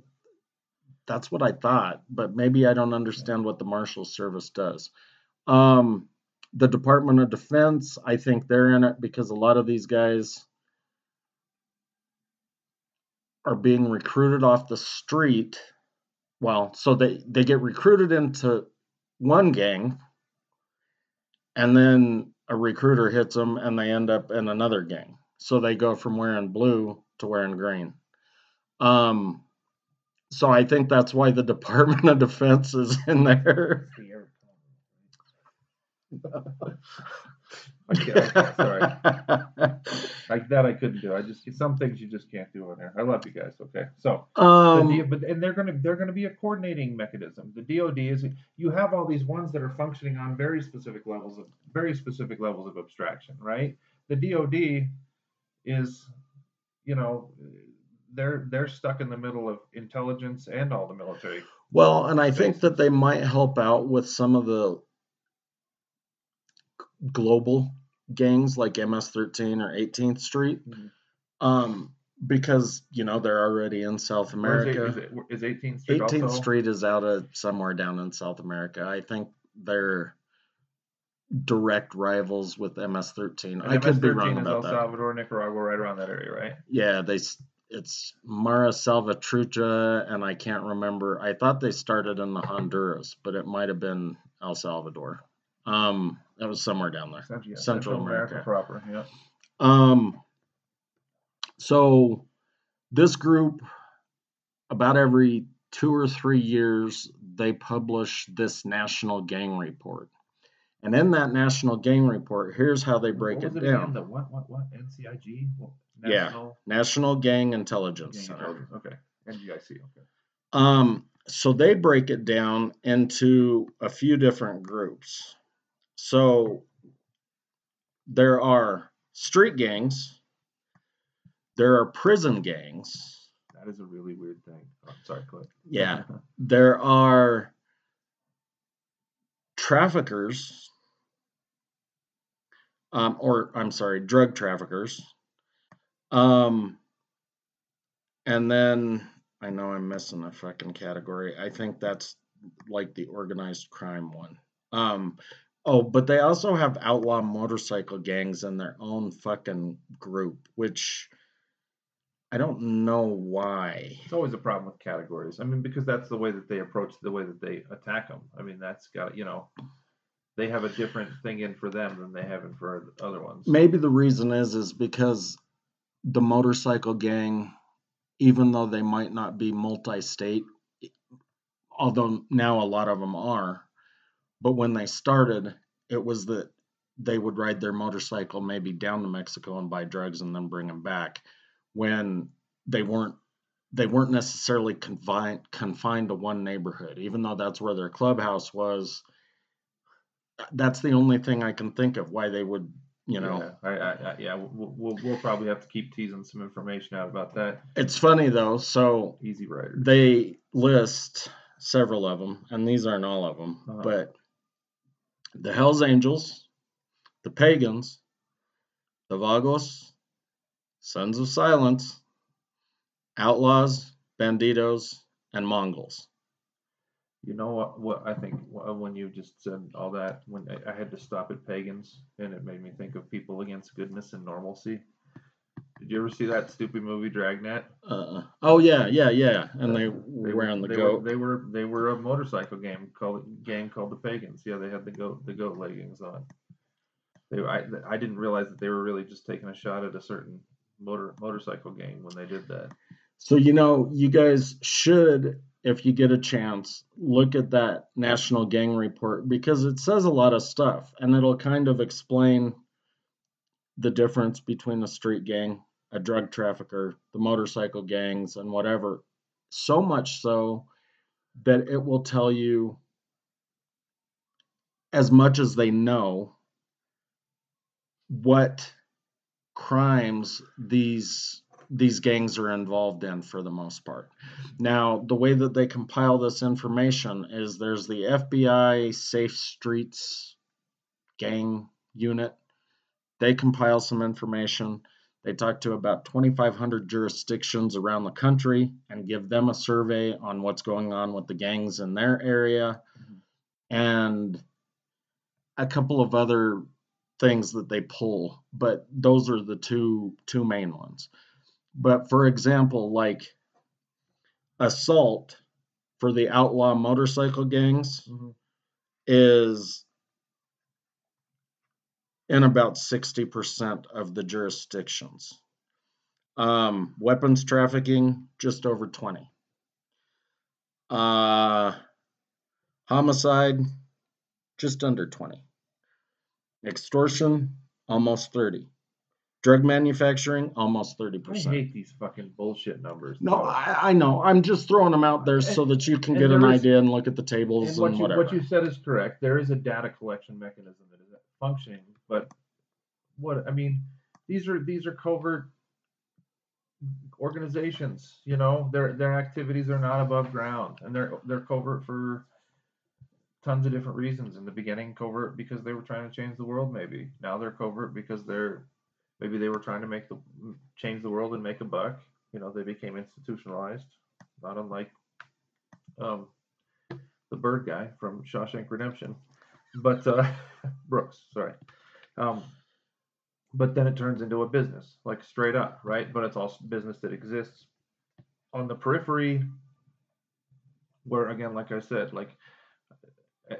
Speaker 2: that's what I thought, but maybe I don't understand what the Marshal Service does. Um, the Department of Defense, I think they're in it because a lot of these guys are being recruited off the street. Well, so they, they get recruited into one gang, and then a recruiter hits them and they end up in another gang. So they go from wearing blue to wearing green. Um, so I think that's why the Department of Defense is in there.
Speaker 1: The I can't, sorry. Like that, I couldn't do. I just some things you just can't do on there. I love you guys. Okay, so the
Speaker 2: um,
Speaker 1: D, but and they're gonna they're gonna be a coordinating mechanism. The DoD is you have all these ones that are functioning on very specific levels of very specific levels of abstraction, right? The DoD is, you know, they're they're stuck in the middle of intelligence and all the military.
Speaker 2: well, and I think that they might help out with some of the global gangs like MS-13 or 18th Street,
Speaker 1: Mhm.
Speaker 2: um, because you know they're already in South America.
Speaker 1: Is, it, is 18th Street
Speaker 2: 18th
Speaker 1: also?
Speaker 2: Street is out of somewhere down in South America. I think they're direct rivals with MS-13.
Speaker 1: And
Speaker 2: I could be
Speaker 1: MS-13
Speaker 2: wrong
Speaker 1: is
Speaker 2: about
Speaker 1: El
Speaker 2: that.
Speaker 1: Salvador, Nicaragua, right around that area, right?
Speaker 2: Yeah, they it's Mara Salvatrucha, and I can't remember. I thought they started in the Honduras, but it might have been El Salvador. Um, that was somewhere down there.
Speaker 1: Central, yeah,
Speaker 2: Central America.
Speaker 1: proper. Yeah.
Speaker 2: Um, so this group, about every two or three years, they publish this national gang report. And in that national gang report, here's how they break
Speaker 1: what
Speaker 2: it down.
Speaker 1: The what? What? What? NCIG? Well,
Speaker 2: Yeah.
Speaker 1: National
Speaker 2: National Gang Intelligence
Speaker 1: Gang
Speaker 2: Center.
Speaker 1: Intelligence. Okay. NGIC. Okay.
Speaker 2: Um, so they break it down into a few different groups. So there are street gangs, there are prison gangs,
Speaker 1: That is a really weird thing. Oh, sorry, Clint.
Speaker 2: yeah, there are traffickers, um, or I'm sorry, drug traffickers. Um, and then I know I'm missing a fucking category. I think that's like the organized crime one. Um, oh, but they also have outlaw motorcycle gangs in their own fucking group, which I don't know why.
Speaker 1: It's always a problem with categories. I mean, because that's the way that they approach the way that they attack them. I mean, that's got you know, they have a different thing in for them than they have in for other ones.
Speaker 2: Maybe the reason is is because the motorcycle gang, even though they might not be multi-state, although now a lot of them are, but when they started, it was that they would ride their motorcycle maybe down to Mexico and buy drugs and then bring them back, when they weren't they weren't necessarily confined confined to one neighborhood, even though that's where their clubhouse was. That's the only thing I can think of why they would, you know.
Speaker 1: yeah, I, I, I, yeah, we'll, we'll we'll probably have to keep teasing some information out about that.
Speaker 2: It's funny though. So
Speaker 1: Easy Rider.
Speaker 2: they list several of them, and these aren't all of them,
Speaker 1: Uh-huh.
Speaker 2: but the Hells Angels, the Pagans, the Vagos, Sons of Silence, Outlaws, Bandidos, and Mongols.
Speaker 1: You know what? What I think when you just said all that, when I, I had to stop at pagans, and it made me think of people against goodness and normalcy. Did you ever see that stupid movie Dragnet?
Speaker 2: Uh, oh yeah, yeah, yeah, and they
Speaker 1: They
Speaker 2: were wearing the
Speaker 1: they
Speaker 2: goat.
Speaker 1: Were, they were they were a motorcycle game called gang called the Pagans. Yeah, they had the goat the goat leggings on. They I I didn't realize that they were really just taking a shot at a certain motor motorcycle gang when they did that.
Speaker 2: So you know, you guys should, if you get a chance, look at that national gang report because it says a lot of stuff, and it'll kind of explain the difference between a street gang, a drug trafficker, the motorcycle gangs, and whatever. So much so that it will tell you as much as they know what crimes these these gangs are involved in for the most part. Now, the way that they compile this information is there's the FBI Safe Streets gang unit. They compile some information. They talk to about 2,500 jurisdictions around the country and give them a survey on what's going on with the gangs in their area and a couple of other things that they pull, but those are the two two main ones. But for example, like assault for the outlaw motorcycle gangs
Speaker 1: Mhm.
Speaker 2: is in about 60% of the jurisdictions. Um, weapons trafficking, just over 20. Uh, homicide, just under 20. Extortion, almost 30. Drug manufacturing, almost 30%.
Speaker 1: I hate these fucking bullshit numbers.
Speaker 2: No. I, I know. I'm just throwing them out there so that you can
Speaker 1: and
Speaker 2: get an
Speaker 1: is-
Speaker 2: idea and look at the tables
Speaker 1: and
Speaker 2: and,
Speaker 1: what you
Speaker 2: whatever.
Speaker 1: what you said is correct. There is a data collection mechanism that is functioning, but what I mean, these are these are covert organizations. You know, their their activities are not above ground, and they're they're covert for tons of different reasons. In the beginning, covert because they were trying to change the world. Maybe now they're covert because they're maybe they were trying to make the change the world and make a buck. You know, they became institutionalized, not unlike um, the bird guy from Shawshank Redemption, but uh, Brooks, sorry. Um, but then it turns into a business, like straight up, right? But it's also business that exists on the periphery, where again, like I said, like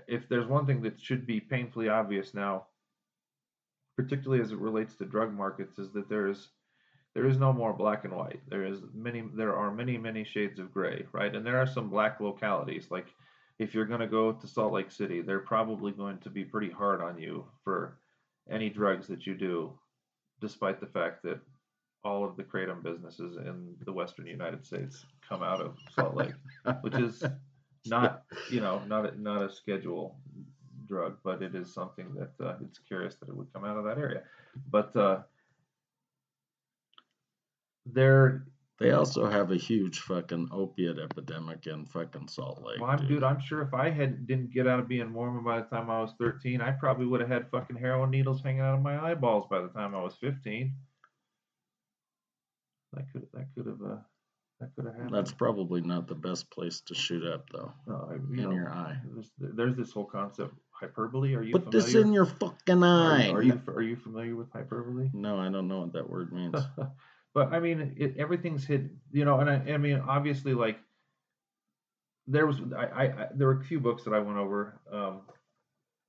Speaker 1: if there's one thing that should be painfully obvious now, particularly as it relates to drug markets, is that there is there is no more black and white. There is many there are many many shades of gray, right? And there are some black localities. Like if you're going to go to Salt Lake City, they're probably going to be pretty hard on you for any drugs that you do, despite the fact that all of the kratom businesses in the western United States come out of Salt Lake, which is not you know not a, not a schedule drug, but it is something that uh, it's curious that it would come out of that area. But uh, there,
Speaker 2: They also have a huge fucking opiate epidemic in fucking Salt Lake.
Speaker 1: well, I'm,
Speaker 2: dude.
Speaker 1: dude, I'm sure if I had didn't get out of being Mormon by the time I was 13, I probably would have had fucking heroin needles hanging out of my eyeballs by the time I was 15. That could that could have uh, that could have happened.
Speaker 2: That's probably not the best place to shoot up, though.
Speaker 1: No, I,
Speaker 2: in
Speaker 1: know,
Speaker 2: your eye.
Speaker 1: There's, there's this whole concept hyperbole. Are you
Speaker 2: Put
Speaker 1: familiar?
Speaker 2: this in your fucking
Speaker 1: are,
Speaker 2: eye.
Speaker 1: you- are you are you familiar with hyperbole?
Speaker 2: No, I don't know what that word means.
Speaker 1: but I mean, it, everything's hit, you know. And I, I mean, obviously, like there was, I, I, I, there were a few books that I went over, um,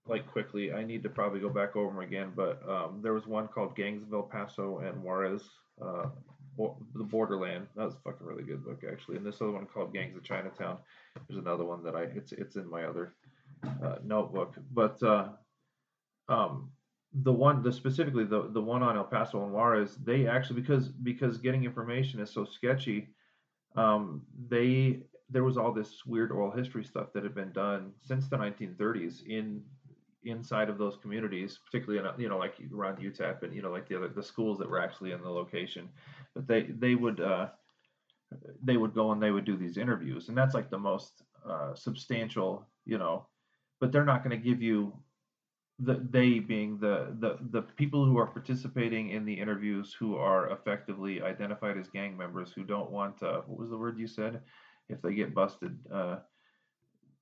Speaker 1: like quickly. I need to probably go back over them again. But um, there was one called Gangs of El Paso and Juarez, uh, Bo- the Borderland. That was a fucking really good book, actually. And this other one called Gangs of Chinatown. There's another one that I, it's, it's in my other uh, notebook. But uh, um, the one the specifically the the one on El Paso and Juarez, they actually because because getting information is so sketchy, um, they there was all this weird oral history stuff that had been done since the 1930s in inside of those communities, particularly in you know like around UTEP and you know like the other the schools that were actually in the location, but they they would uh, they would go and they would do these interviews, and that's like the most uh, substantial you know, but they're not going to give you the they being the the the people who are participating in the interviews who are effectively identified as gang members who don't want uh, what was the word you said? If they get busted uh,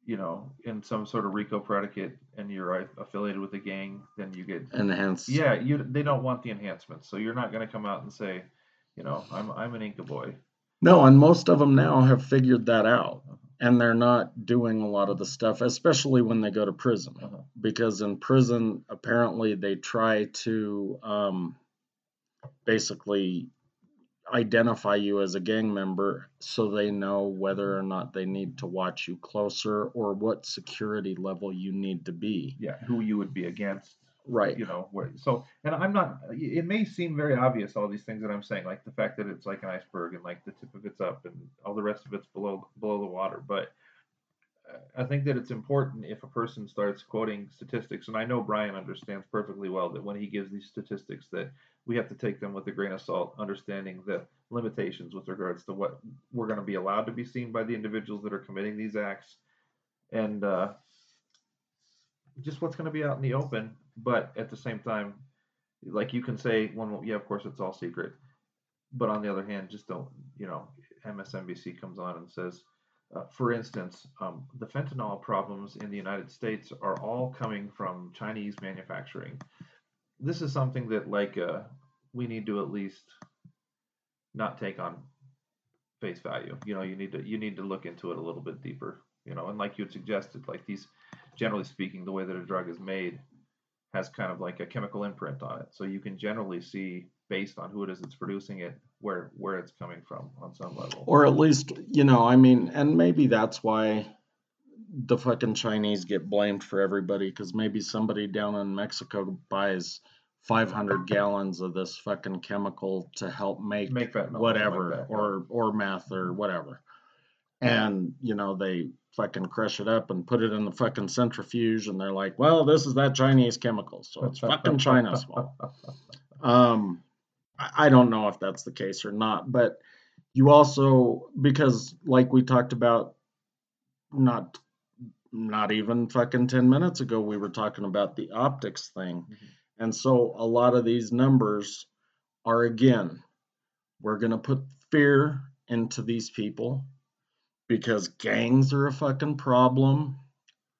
Speaker 1: you know in some sort of RICO predicate and you're affiliated with a gang then you get
Speaker 2: enhanced.
Speaker 1: Yeah you they don't want the enhancements so you're not going to come out and say you know I'm I'm an Inca boy.
Speaker 2: No, and most of them now have figured that out. And they're not doing a lot of the stuff, especially when they go to prison.
Speaker 1: Uh-huh.
Speaker 2: Because in prison, apparently, they try to um, basically identify you as a gang member so they know whether or not they need to watch you closer or what security level you need to be.
Speaker 1: yeah who you would be against
Speaker 2: Right.
Speaker 1: you know where so and i'm not it may seem very obvious all these things that i'm saying like the fact that it's like an iceberg and like the tip of it's up and all the rest of it's below below the water but uh, i think that it's important if a person starts quoting statistics and i know brian understands perfectly well that when he gives these statistics that we have to take them with a grain of salt understanding the limitations with regards to what we're going to be allowed to be seen by the individuals that are committing these acts and uh, just what's going to be out in the open but at the same time like you can say one, yeah of course it's all secret. But on the other hand just don't you know msnbc comes on and says uh, for instance um, the fentanyl problems in the united states are all coming from chinese manufacturing. This is something that like uh, we need to at least not take on face value. You know you need to you need to look into it a little bit deeper you know and like you had suggested like these generally speaking the way that a drug is made has kind of like a chemical imprint on it so you can generally see based on who it is that's producing it where where it's coming from on some level
Speaker 2: Or at least, you know, I mean, and maybe that's why the fucking Chinese get blamed for everybody because maybe somebody down in Mexico buys 500 gallons of this fucking chemical to help make,
Speaker 1: Make fentanyl or something like
Speaker 2: whatever
Speaker 1: yeah.
Speaker 2: or or meth or whatever. And, you know, they fucking crush it up and put it in the fucking centrifuge and they're like, well, this is that Chinese chemical, so it's fucking China's fault. Um, I don't know if that's the case or not, but you also because like we talked about not not even fucking 10 minutes ago we were talking about the optics thing.
Speaker 1: Mhm.
Speaker 2: And so a lot of these numbers are again we're going to put fear into these people because gangs are a fucking problem,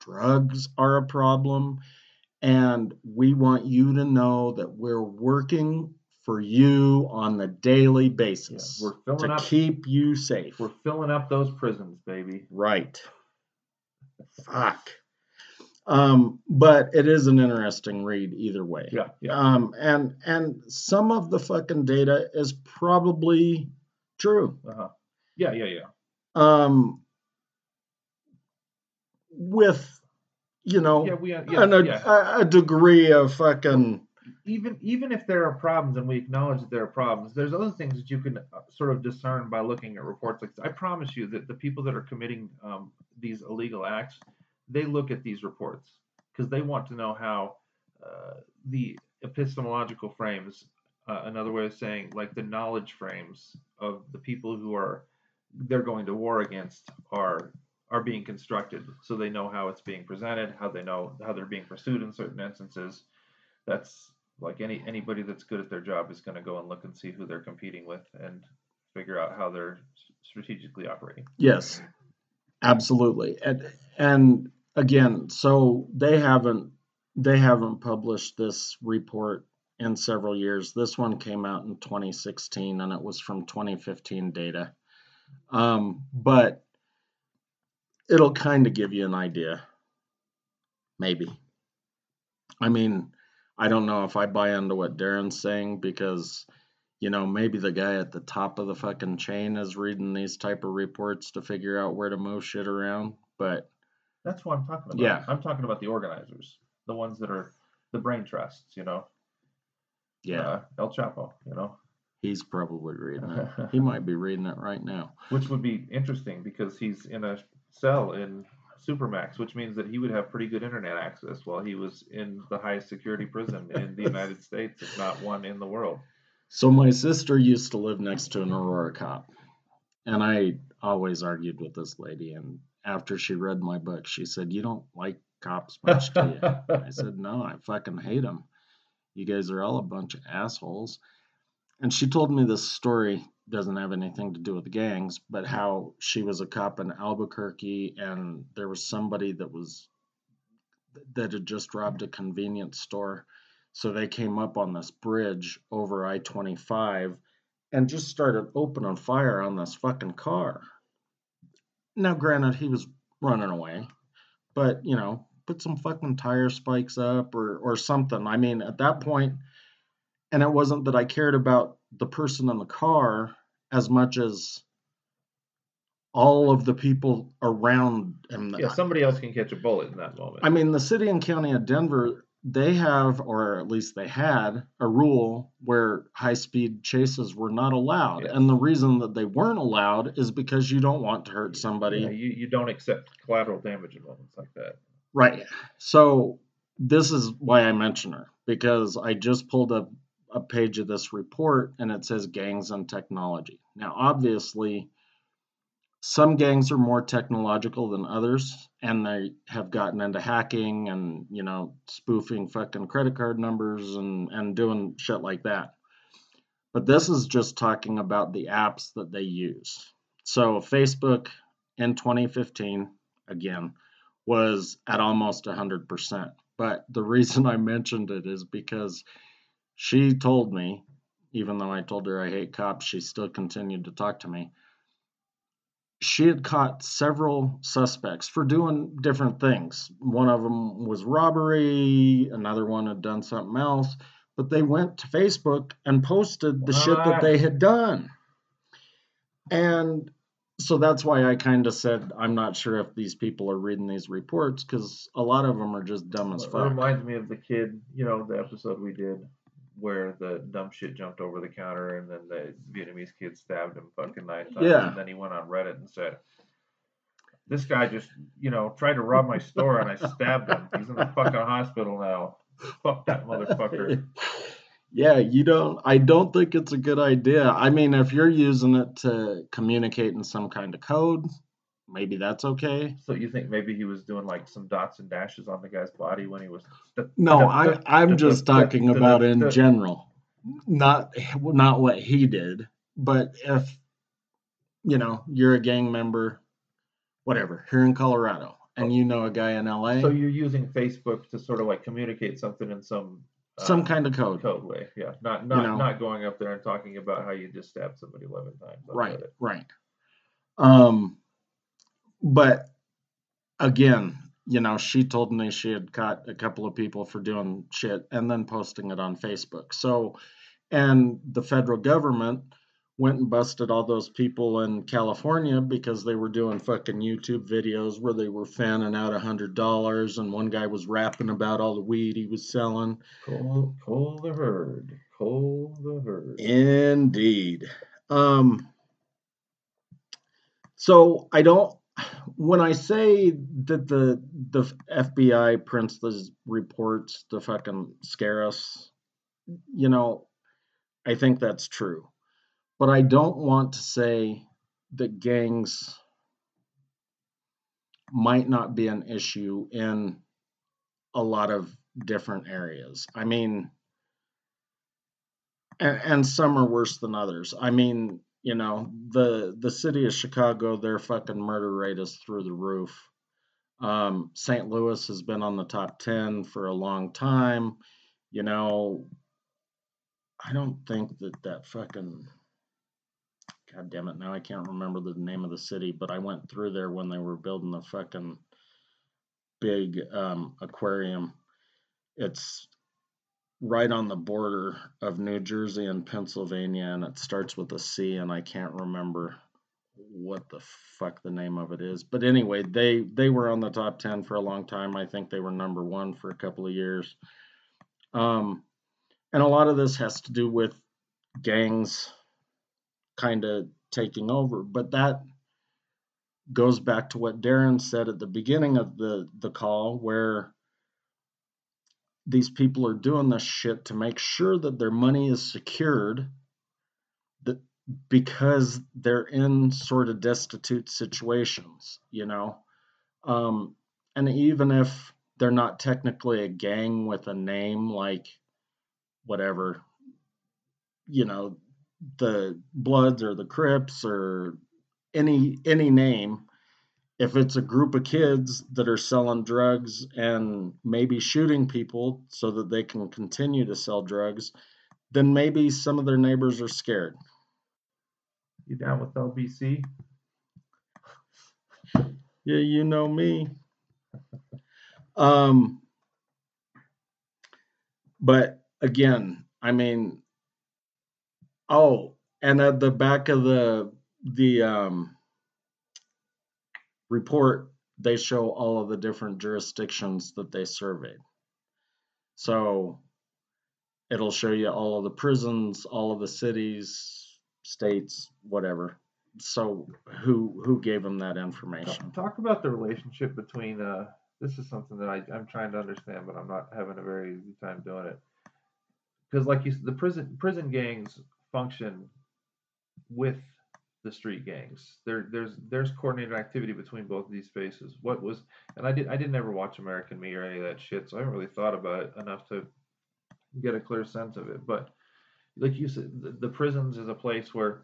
Speaker 2: drugs are a problem, and we want you to know that we're working for you on the daily
Speaker 1: Yeah,
Speaker 2: basis
Speaker 1: we're filling
Speaker 2: to
Speaker 1: up
Speaker 2: keep you safe.
Speaker 1: we're filling up those prisons baby
Speaker 2: Right. Fuck. Um, but it is an interesting read either way.
Speaker 1: Yeah, yeah.
Speaker 2: Um, and and some of the fucking data is probably true.
Speaker 1: Uh-huh. Yeah, yeah, yeah.
Speaker 2: Um, with you know
Speaker 1: Yeah, we uh, yeah,
Speaker 2: an, a,
Speaker 1: yeah.
Speaker 2: a, a degree of fucking
Speaker 1: even even if there are problems and we acknowledge that there are problems, there's other things that you can uh, sort of discern by looking at reports like this. I promise you that the people that are committing um, these illegal acts, they look at these reports because they want to know how uh, the epistemological frames, uh, another way of saying like the knowledge frames of the people who are they're going to war against are are being constructed so they know how it's being presented how they know how they're being pursued in certain instances that's like any anybody that's good at their job is going to go and look and see who they're competing with and figure out how they're strategically operating
Speaker 2: yes, absolutely. And and again, so they haven't they haven't published this report in several years. This one came out in 2016 and it was from 2015 data. Um, but it'll kind of give you an idea. Maybe. I mean, I don't know if I buy into what Darren's saying because, you know, maybe the guy at the top of the fucking chain is reading these type of reports to figure out where to move shit around. But
Speaker 1: that's what i'm talking about
Speaker 2: Yeah.
Speaker 1: i'm talking about the organizers the ones that are the brain trusts you know
Speaker 2: yeah,
Speaker 1: uh, el chapo you know
Speaker 2: he's probably reading it. He might be reading it right now.
Speaker 1: which would be interesting because he's in a cell in supermax which means that he would have pretty good internet access while he was in the highest security prison in the united states if not one in the world
Speaker 2: So my sister used to live next to an Aurora cop, and I always argued with this lady. And after she read my book, she said, "You don't like cops much, do you?" I said, "No, I fucking hate them. You guys are all a bunch of assholes." And she told me this story doesn't have anything to do with gangs, but how she was a cop in Albuquerque, and there was somebody that was that had just robbed a convenience store. So they came up on this bridge over I 25 and just started opening fire on this fucking car. Now, granted, he was running away, but you know, put some fucking tire spikes up or, or something. I mean, at that point, and it wasn't that I cared about the person in the car as much as all of the people around him.
Speaker 1: yeah somebody else can catch a bullet in that moment
Speaker 2: I mean, the city and county of Denver, they have, or at least they had, a rule where high speed chases were not allowed. And the reason that they weren't allowed is because you don't want to hurt somebody.
Speaker 1: Yeah, you, you don't accept collateral damage in moments like that.
Speaker 2: Right. So this is why I mention her because I just pulled up a page of this report and it says gangs and technology. Now, obviously, some gangs are more technological than others and they have gotten into hacking and, you know, spoofing fucking credit card numbers and, and doing shit like that. But this is just talking about the apps that they use. So, Facebook in 2015, again, was at almost 100%. But the reason I mentioned it is because she told me, even though I told her I hate cops, she still continued to talk to me. She had caught several suspects for doing different things. One of them was robbery, another one had done something else, but they went to Facebook and posted the shit that they had done. And so that's why I kind of said I'm not sure if these people are reading these reports because a lot of them are just dumb as fuck.
Speaker 1: It reminds me of the kid, you know, the episode we did where the dumb shit jumped over the counter and then the Vietnamese kid stabbed him fucking nine times.
Speaker 2: Yeah.
Speaker 1: And then he went on Reddit and said, This guy just, you know, tried to rob my store and I stabbed him. He's in the fucking hospital now. Fuck that motherfucker.
Speaker 2: yeah, you don't. I don't think it's a good idea. I mean, if you're using it to communicate in some kind of code, maybe that's okay.
Speaker 1: So you think maybe he was doing like some dots and dashes on the guy's body when he was
Speaker 2: No, I, I'm just talking about in
Speaker 1: general.
Speaker 2: not not what he did, but if you know you're a gang member, whatever, here in Colorado, and you know a guy in LA,
Speaker 1: So you're using Facebook to sort of like communicate something in some uh,
Speaker 2: some kind of code,
Speaker 1: code way, yeah. Not not
Speaker 2: know.
Speaker 1: not going up there and talking about how you just stabbed somebody eleven times.
Speaker 2: right, right. Um, but again, you know, she told me she had caught a couple of people for doing shit and then posting it on Facebook. So, and the federal government went and busted all those people in California because they were doing fucking YouTube videos where they were fanning out a hundred dollars and one guy was rapping about all the weed he was selling.
Speaker 1: Call, call the herd. Call the herd.
Speaker 2: Indeed. Um, so I don't when I say that the the FBI prints these reports to fucking scare us, you know, I think that's true. But I don't want to say that gangs might not be an issue in a lot of different areas. I mean, and, and some are worse than others. I mean, you know, the the city of Chicago, their fucking murder rate is through the roof. Um, St. Louis has been on the top ten for a long time. You know, I don't think that that fucking God damn it, now I can't remember the name of the city, but I went through there when they were building the fucking big um, aquarium. It's right on the border of New Jersey and Pennsylvania, and it starts with a C, and I can't remember what the fuck the name of it is. But anyway, they they were on the top ten for a long time. I think they were number one for a couple of years. Um, and a lot of this has to do with gangs kind of taking over. But that goes back to what Darren said at the beginning of the, the call, where these people are doing this shit to make sure that their money is secured that because they're in sort of destitute situations, you know. Um, and even if they're not technically a gang with a name like whatever, you know, the Bloods or the Crips or any any name, if it's a group of kids that are selling drugs and maybe shooting people so that they can continue to sell drugs, then maybe some of their neighbors are scared.
Speaker 1: You down with LBC?
Speaker 2: Yeah, you know me. Um, but again, I mean, Oh, and at the back of the the um, report, they show all of the different jurisdictions that they surveyed. So it'll show you all of the prisons, all of the cities, states, whatever. So who who gave them that information?
Speaker 1: Talk about the relationship between. Uh, this is something that I, I'm trying to understand, but I'm not having a very easy time doing it. Because, like you, said, the prison prison gangs function with the street gangs. There, there's there's coordinated activity between both of these spaces. What was and I did I didn't ever watch American Me or any of that shit, so I haven't really thought about it enough to get a clear sense of it. But like you said, the, the prisons is a place where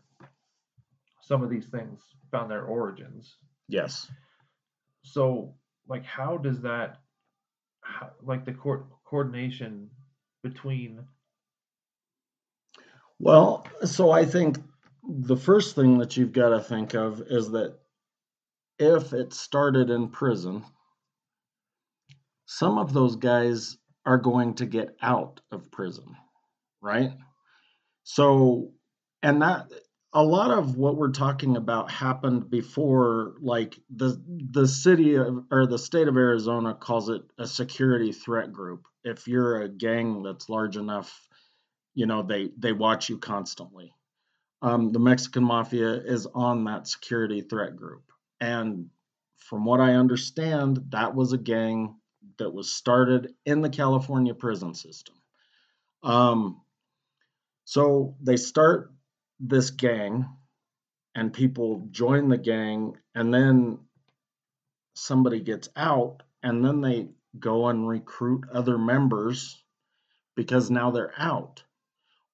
Speaker 1: some of these things found their origins.
Speaker 2: Yes.
Speaker 1: So like how does that how, like the court coordination between
Speaker 2: well, so I think the first thing that you've got to think of is that if it started in prison, some of those guys are going to get out of prison, right? So, and that a lot of what we're talking about happened before like the the city of, or the state of Arizona calls it a security threat group. If you're a gang that's large enough you know they they watch you constantly um, the mexican mafia is on that security threat group. And from what i understand that was a gang that was started in the california prison system. Um, so they start this gang and people join the gang and then somebody gets out and then they go and recruit other members because now they're out.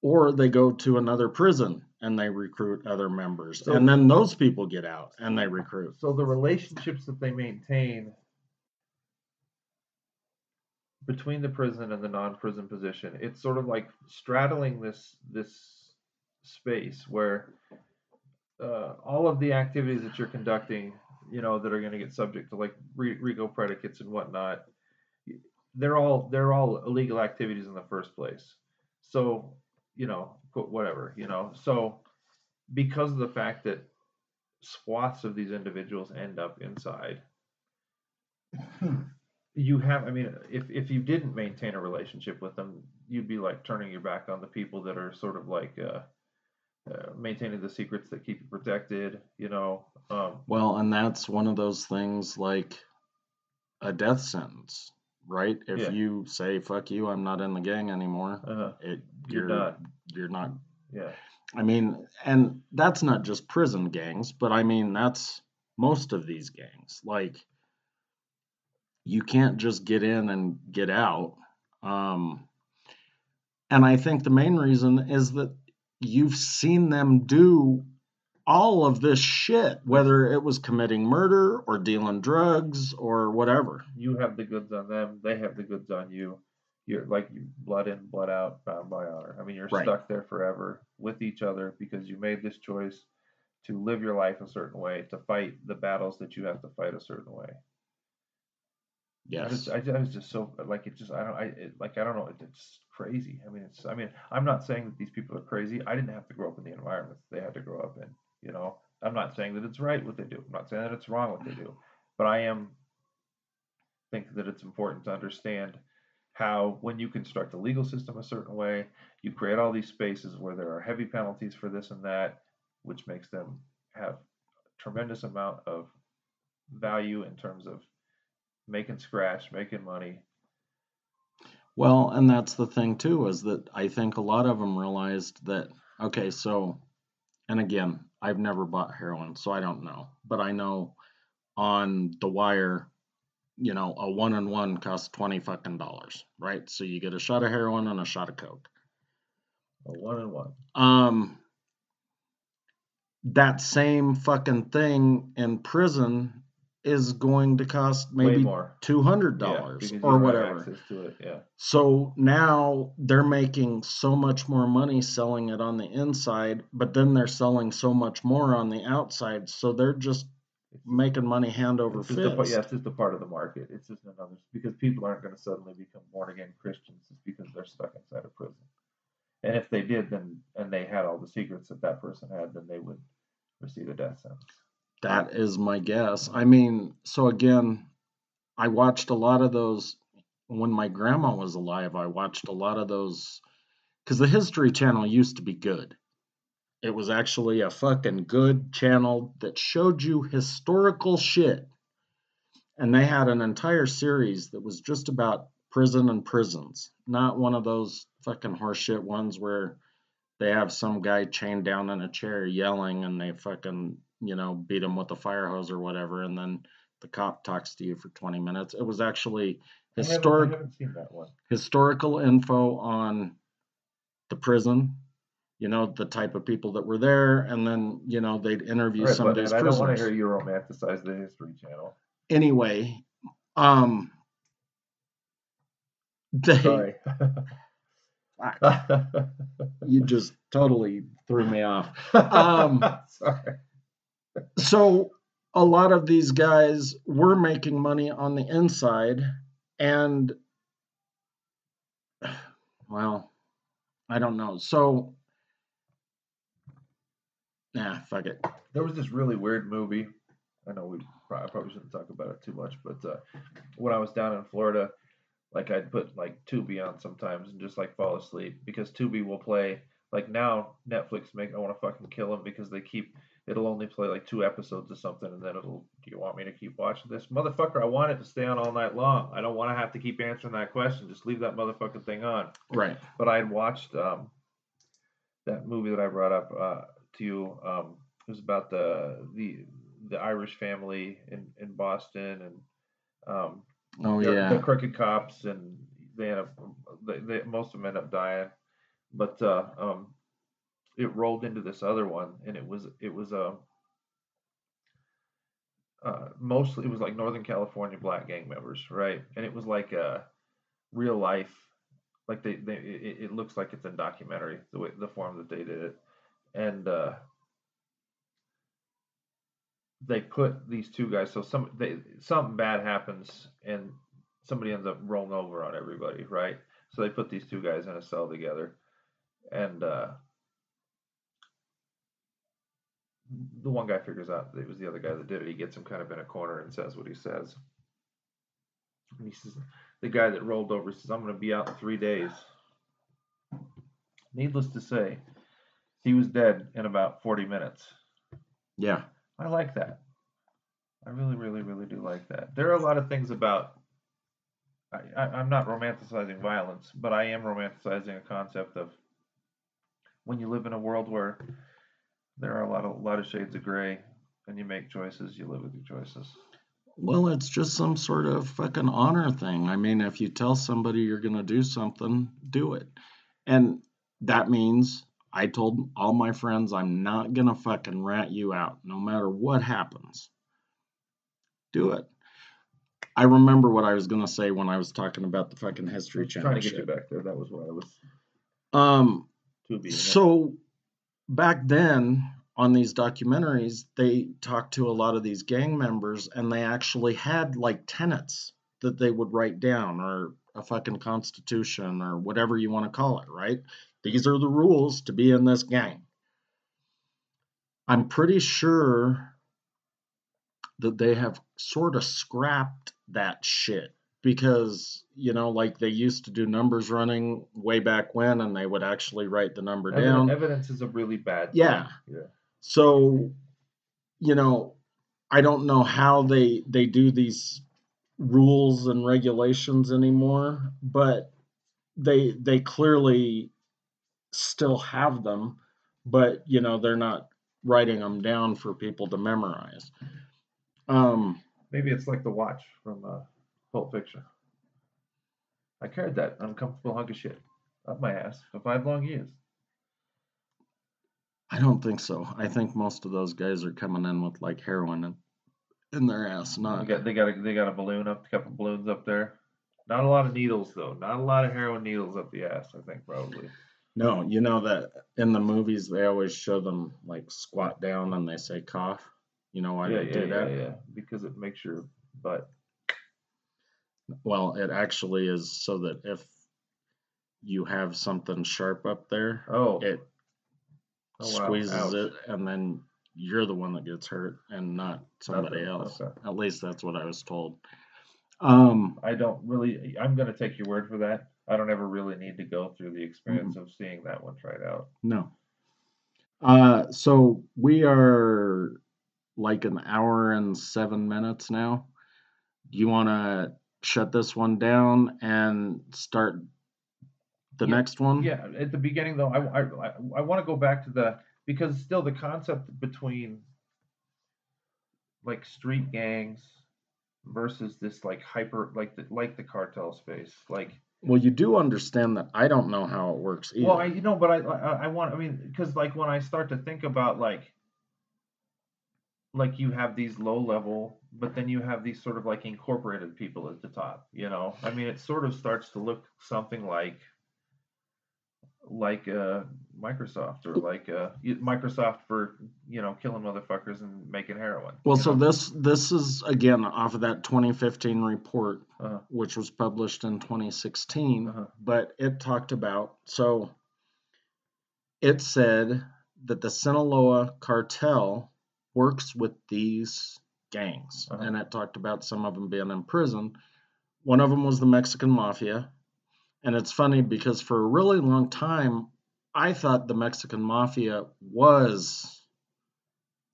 Speaker 2: Or they go to another prison and they recruit other members so, and then those people get out and they recruit
Speaker 1: so the relationships that they maintain between the prison and the non-prison position it's sort of like straddling this this space where uh, all of the activities that you're conducting you know, that are going to get subject to like RICO predicates and whatnot. They're all they're all illegal activities in the first place. So, you know, whatever, you know. So, because of the fact that swaths of these individuals end up inside, you have. I mean, if if you didn't maintain a relationship with them, you'd be like turning your back on the people that are sort of like. Uh, uh, maintaining the secrets that keep you protected, you know. Um,
Speaker 2: well, and that's one of those things like a death sentence, right? If yeah. you say "fuck you," I'm not in the gang anymore. Uh-huh. It you're, you're not. You're not.
Speaker 1: Yeah.
Speaker 2: I mean, and that's not just prison gangs, but I mean that's most of these gangs. Like, you can't just get in and get out. Um, and I think the main reason is that you've seen them do all of this shit, whether it was committing murder or dealing drugs or whatever.
Speaker 1: You have the goods on them, they have the goods on you. You're like you blood in, blood out, bound by honor. I mean, you're right. stuck there forever with each other because you made this choice to live your life a certain way, to fight the battles that you have to fight a certain way.
Speaker 2: Yes.
Speaker 1: I, just, I, I was just so like it just I don't I it, like I don't know it's crazy. I mean it's I mean I'm not saying that these people are crazy. I didn't have to grow up in the environment they had to grow up in. You know I'm not saying that it's right what they do. I'm not saying that it's wrong what they do. But I am think that it's important to understand how when you construct a legal system a certain way, you create all these spaces where there are heavy penalties for this and that, which makes them have a tremendous amount of value in terms of making scratch, making money.
Speaker 2: Well, and that's the thing too, is that I think a lot of them realized that, okay, so, and again, I've never bought heroin, so I don't know, but I know on The Wire, you know, a one on one costs 20 fucking dollars, right? So you get a shot of heroin and a shot of coke.
Speaker 1: A one on one.
Speaker 2: Um, that same fucking thing in prison is going to cost maybe two hundred dollars yeah, or whatever.
Speaker 1: It, yeah.
Speaker 2: So now they're making so much more money selling it on the inside, but then they're selling so much more on the outside. So they're just making money hand over
Speaker 1: it's
Speaker 2: fist.
Speaker 1: The, yeah, it's just a part of the market. It's just another because people aren't going to suddenly become born again Christians just because they're stuck inside a prison. And if they did, then and they had all the secrets that that person had, then they would receive a death sentence.
Speaker 2: That is my guess. I mean, so again, I watched a lot of those when my grandma was alive. I watched a lot of those because the History Channel used to be good. It was actually a fucking good channel that showed you historical shit. And they had an entire series that was just about prison and prisons, not one of those fucking horseshit ones where they have some guy chained down in a chair yelling and they fucking you know, beat him with a fire hose or whatever, and then the cop talks to you for 20 minutes. It was actually historic, historical info on the prison, you know, the type of people that were there, and then, you know, they'd interview right, some of these
Speaker 1: I don't want to hear you romanticize the History Channel.
Speaker 2: Anyway, um, they. Sorry. you just totally threw me off. Um,
Speaker 1: Sorry
Speaker 2: so a lot of these guys were making money on the inside and well i don't know. So nah fuck it.
Speaker 1: There was this really weird movie. I know we probably, probably shouldn't talk about it too much but uh, when i was down in florida like i'd put like tubi on sometimes and just like fall asleep because tubi will play like now netflix make i want to fucking kill them because they keep it'll only play like two episodes or something, and then it'll. Do you want me to keep watching this, motherfucker? I want it to stay on all night long. I don't want to have to keep answering that question. Just leave that motherfucking thing on.
Speaker 2: Right.
Speaker 1: But I had watched um, that movie that I brought up uh, to you. Um, it was about the the the Irish family in in Boston and. Um,
Speaker 2: oh yeah.
Speaker 1: The crooked cops and they end up they, they most of them end up dying, but uh, um, it rolled into this other one, and it was it was a uh, uh, mostly it was like Northern California black gang members, right? And it was like a real life, like they, they it, it looks like it's a documentary the way the form that they did it, and uh, they put these two guys. So some they something bad happens and somebody ends up rolling over on everybody, right? So they put these two guys in a cell together, and uh, the one guy figures out it was the other guy that did it. He gets him kind of in a corner and says what he says. And he says, the guy that rolled over says, I'm going to be out in three days. Needless to say, he was dead in about 40 minutes.
Speaker 2: Yeah.
Speaker 1: I like that. I really, really, really do like that. There are a lot of things about. I, I, I'm not romanticizing violence, but I am romanticizing a concept of when you live in a world where there are a lot of a lot of shades of gray, and you make choices, you live with your choices.
Speaker 2: Well, it's just some sort of fucking honor thing. I mean, if you tell somebody you're going to do something, do it. And that means I told all my friends I'm not going to fucking rat you out no matter what happens. Do it. I remember what I was going to say when I was talking about the fucking History Channel.
Speaker 1: Trying to get
Speaker 2: shit.
Speaker 1: you back there. That was what I was.
Speaker 2: Um,
Speaker 1: To be.
Speaker 2: so back then on these documentaries, they talked to a lot of these gang members and they actually had like tenets that they would write down or a fucking constitution or whatever you want to call it, right? These are the rules to be in this gang. I'm pretty sure that they have sort of scrapped that shit because you know like they used to do numbers running way back when and they would actually write the number
Speaker 1: Evidence,
Speaker 2: down
Speaker 1: evidence is a really bad. thing.
Speaker 2: Yeah.
Speaker 1: Yeah.
Speaker 2: so you know i don't know how they they do these rules and regulations anymore but they they clearly still have them but you know they're not writing them down for people to memorize um
Speaker 1: Maybe it's like the watch from uh, Pulp Fiction. I carried that uncomfortable hunk of shit up my ass for five long years.
Speaker 2: i don't think so i think most of those guys are coming in with like heroin in, in their ass
Speaker 1: They
Speaker 2: not
Speaker 1: got they got a, they got a balloon up, a couple balloons up there. Not a lot of needles though. Not a lot of heroin needles up the ass. I think probably.
Speaker 2: No, you know that in the movies they always show them like squat down and they say cough. You know why
Speaker 1: yeah,
Speaker 2: they
Speaker 1: yeah,
Speaker 2: do
Speaker 1: yeah,
Speaker 2: that?
Speaker 1: yeah. Because it makes your butt.
Speaker 2: Well, it actually is so that if you have something sharp up there,
Speaker 1: Oh,
Speaker 2: it
Speaker 1: oh, wow.
Speaker 2: squeezes
Speaker 1: Ouch.
Speaker 2: it and then you're the one that gets hurt and not somebody
Speaker 1: Nothing,
Speaker 2: else.
Speaker 1: okay.
Speaker 2: At least that's what I was told. Um
Speaker 1: I don't really. I'm gonna take your word for that. I don't ever really need to go through the
Speaker 2: Mm-hmm.
Speaker 1: experience of seeing that one tried out.
Speaker 2: No. Uh, so we are like an hour and seven minutes now. Do you want to shut this one down and start the
Speaker 1: Yeah,
Speaker 2: next one?
Speaker 1: Yeah, at the beginning though, I I, I, I want to go back to the because still the concept between like street gangs versus this like hyper like the like the cartel space like
Speaker 2: Well, you do understand that I don't know how it works either.
Speaker 1: well I you know but I I, I want I mean because like when I start to think about like like you have these low level but then you have these sort of like incorporated people at the top you know I mean it sort of starts to look something like like uh Microsoft or like uh Microsoft for you know killing motherfuckers and making heroin.
Speaker 2: well, so
Speaker 1: know?
Speaker 2: this this is again off of that 2015 report,
Speaker 1: Uh-huh.
Speaker 2: which was published in 2016.
Speaker 1: Uh-huh.
Speaker 2: but it talked about so it said that the Sinaloa cartel works with these gangs
Speaker 1: Uh-huh.
Speaker 2: and it talked about some of them being in prison one of them was the Mexican mafia and it's funny because for a really long time I thought the Mexican mafia was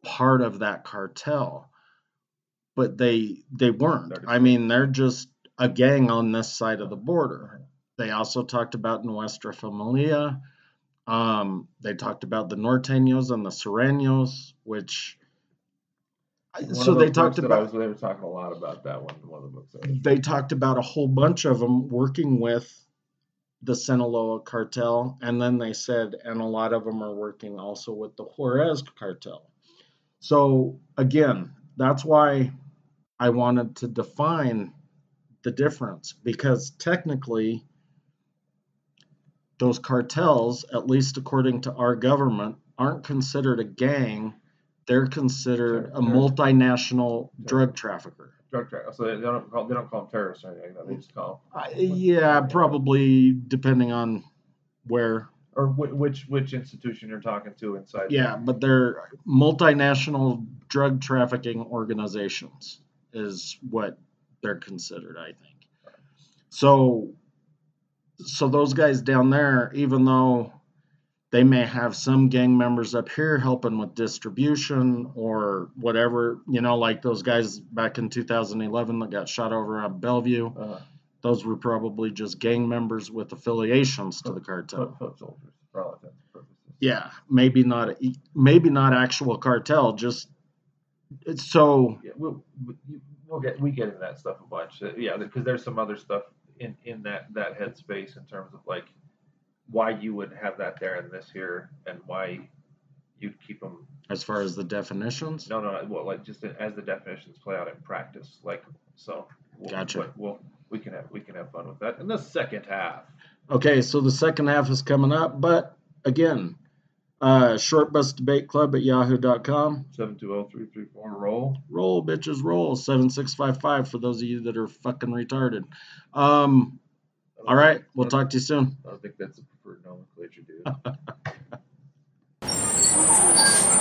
Speaker 2: part of that cartel but they they weren't I mean they're just a gang on this side of the border they also talked about Nuestra Familia. Um, they talked about the Norteños and the Sureños, which. So they talked
Speaker 1: books that I
Speaker 2: about
Speaker 1: was, they were talking a lot about that one. One of the books.
Speaker 2: They talked about a whole bunch of them working with the Sinaloa cartel, and then they said, and a lot of them are working also with the Juarez cartel. So again, that's why I wanted to define the difference because technically those cartels, at least according to our government, aren't considered a gang they're considered a multinational drug trafficker.
Speaker 1: Drug track. So they don't call they don't call them terrorists or anything. They just call
Speaker 2: I- Yeah, probably depending on where.
Speaker 1: or whi- which which institution you're talking to inside.
Speaker 2: Yeah, but they're multinational drug trafficking organizations is what they're considered, I think. So so those guys down there, even though they may have some gang members up here helping with distribution or whatever, you know, like those guys back in 2011 that got shot over on Bellevue,
Speaker 1: Uh,
Speaker 2: those were probably just gang members with affiliations to the cartel.
Speaker 1: foot, foot soldiers for all intents and purposes.
Speaker 2: Yeah, maybe not maybe not actual cartel, just it's so
Speaker 1: Yeah, we'll we- we'll get we get into that stuff a bunch. Uh, Yeah, because there's some other stuff in in that that headspace in terms of like why you would have that there and this here, and why you'd keep them.
Speaker 2: as far as the definitions.
Speaker 1: No, no. Well, like just as the definitions play out in practice, like so. We'll,
Speaker 2: Gotcha.
Speaker 1: We'll we can have we can have fun with that in the second half.
Speaker 2: Okay, so the second half is coming up, but again, uh short bus debate club at yahoo.com.
Speaker 1: Seven two zero three three four roll.
Speaker 2: Roll bitches roll 7655 for those of you that are fucking retarded. Um all right, think, we'll talk to you soon.
Speaker 1: I don't think that's a preferred nomenclature, dude.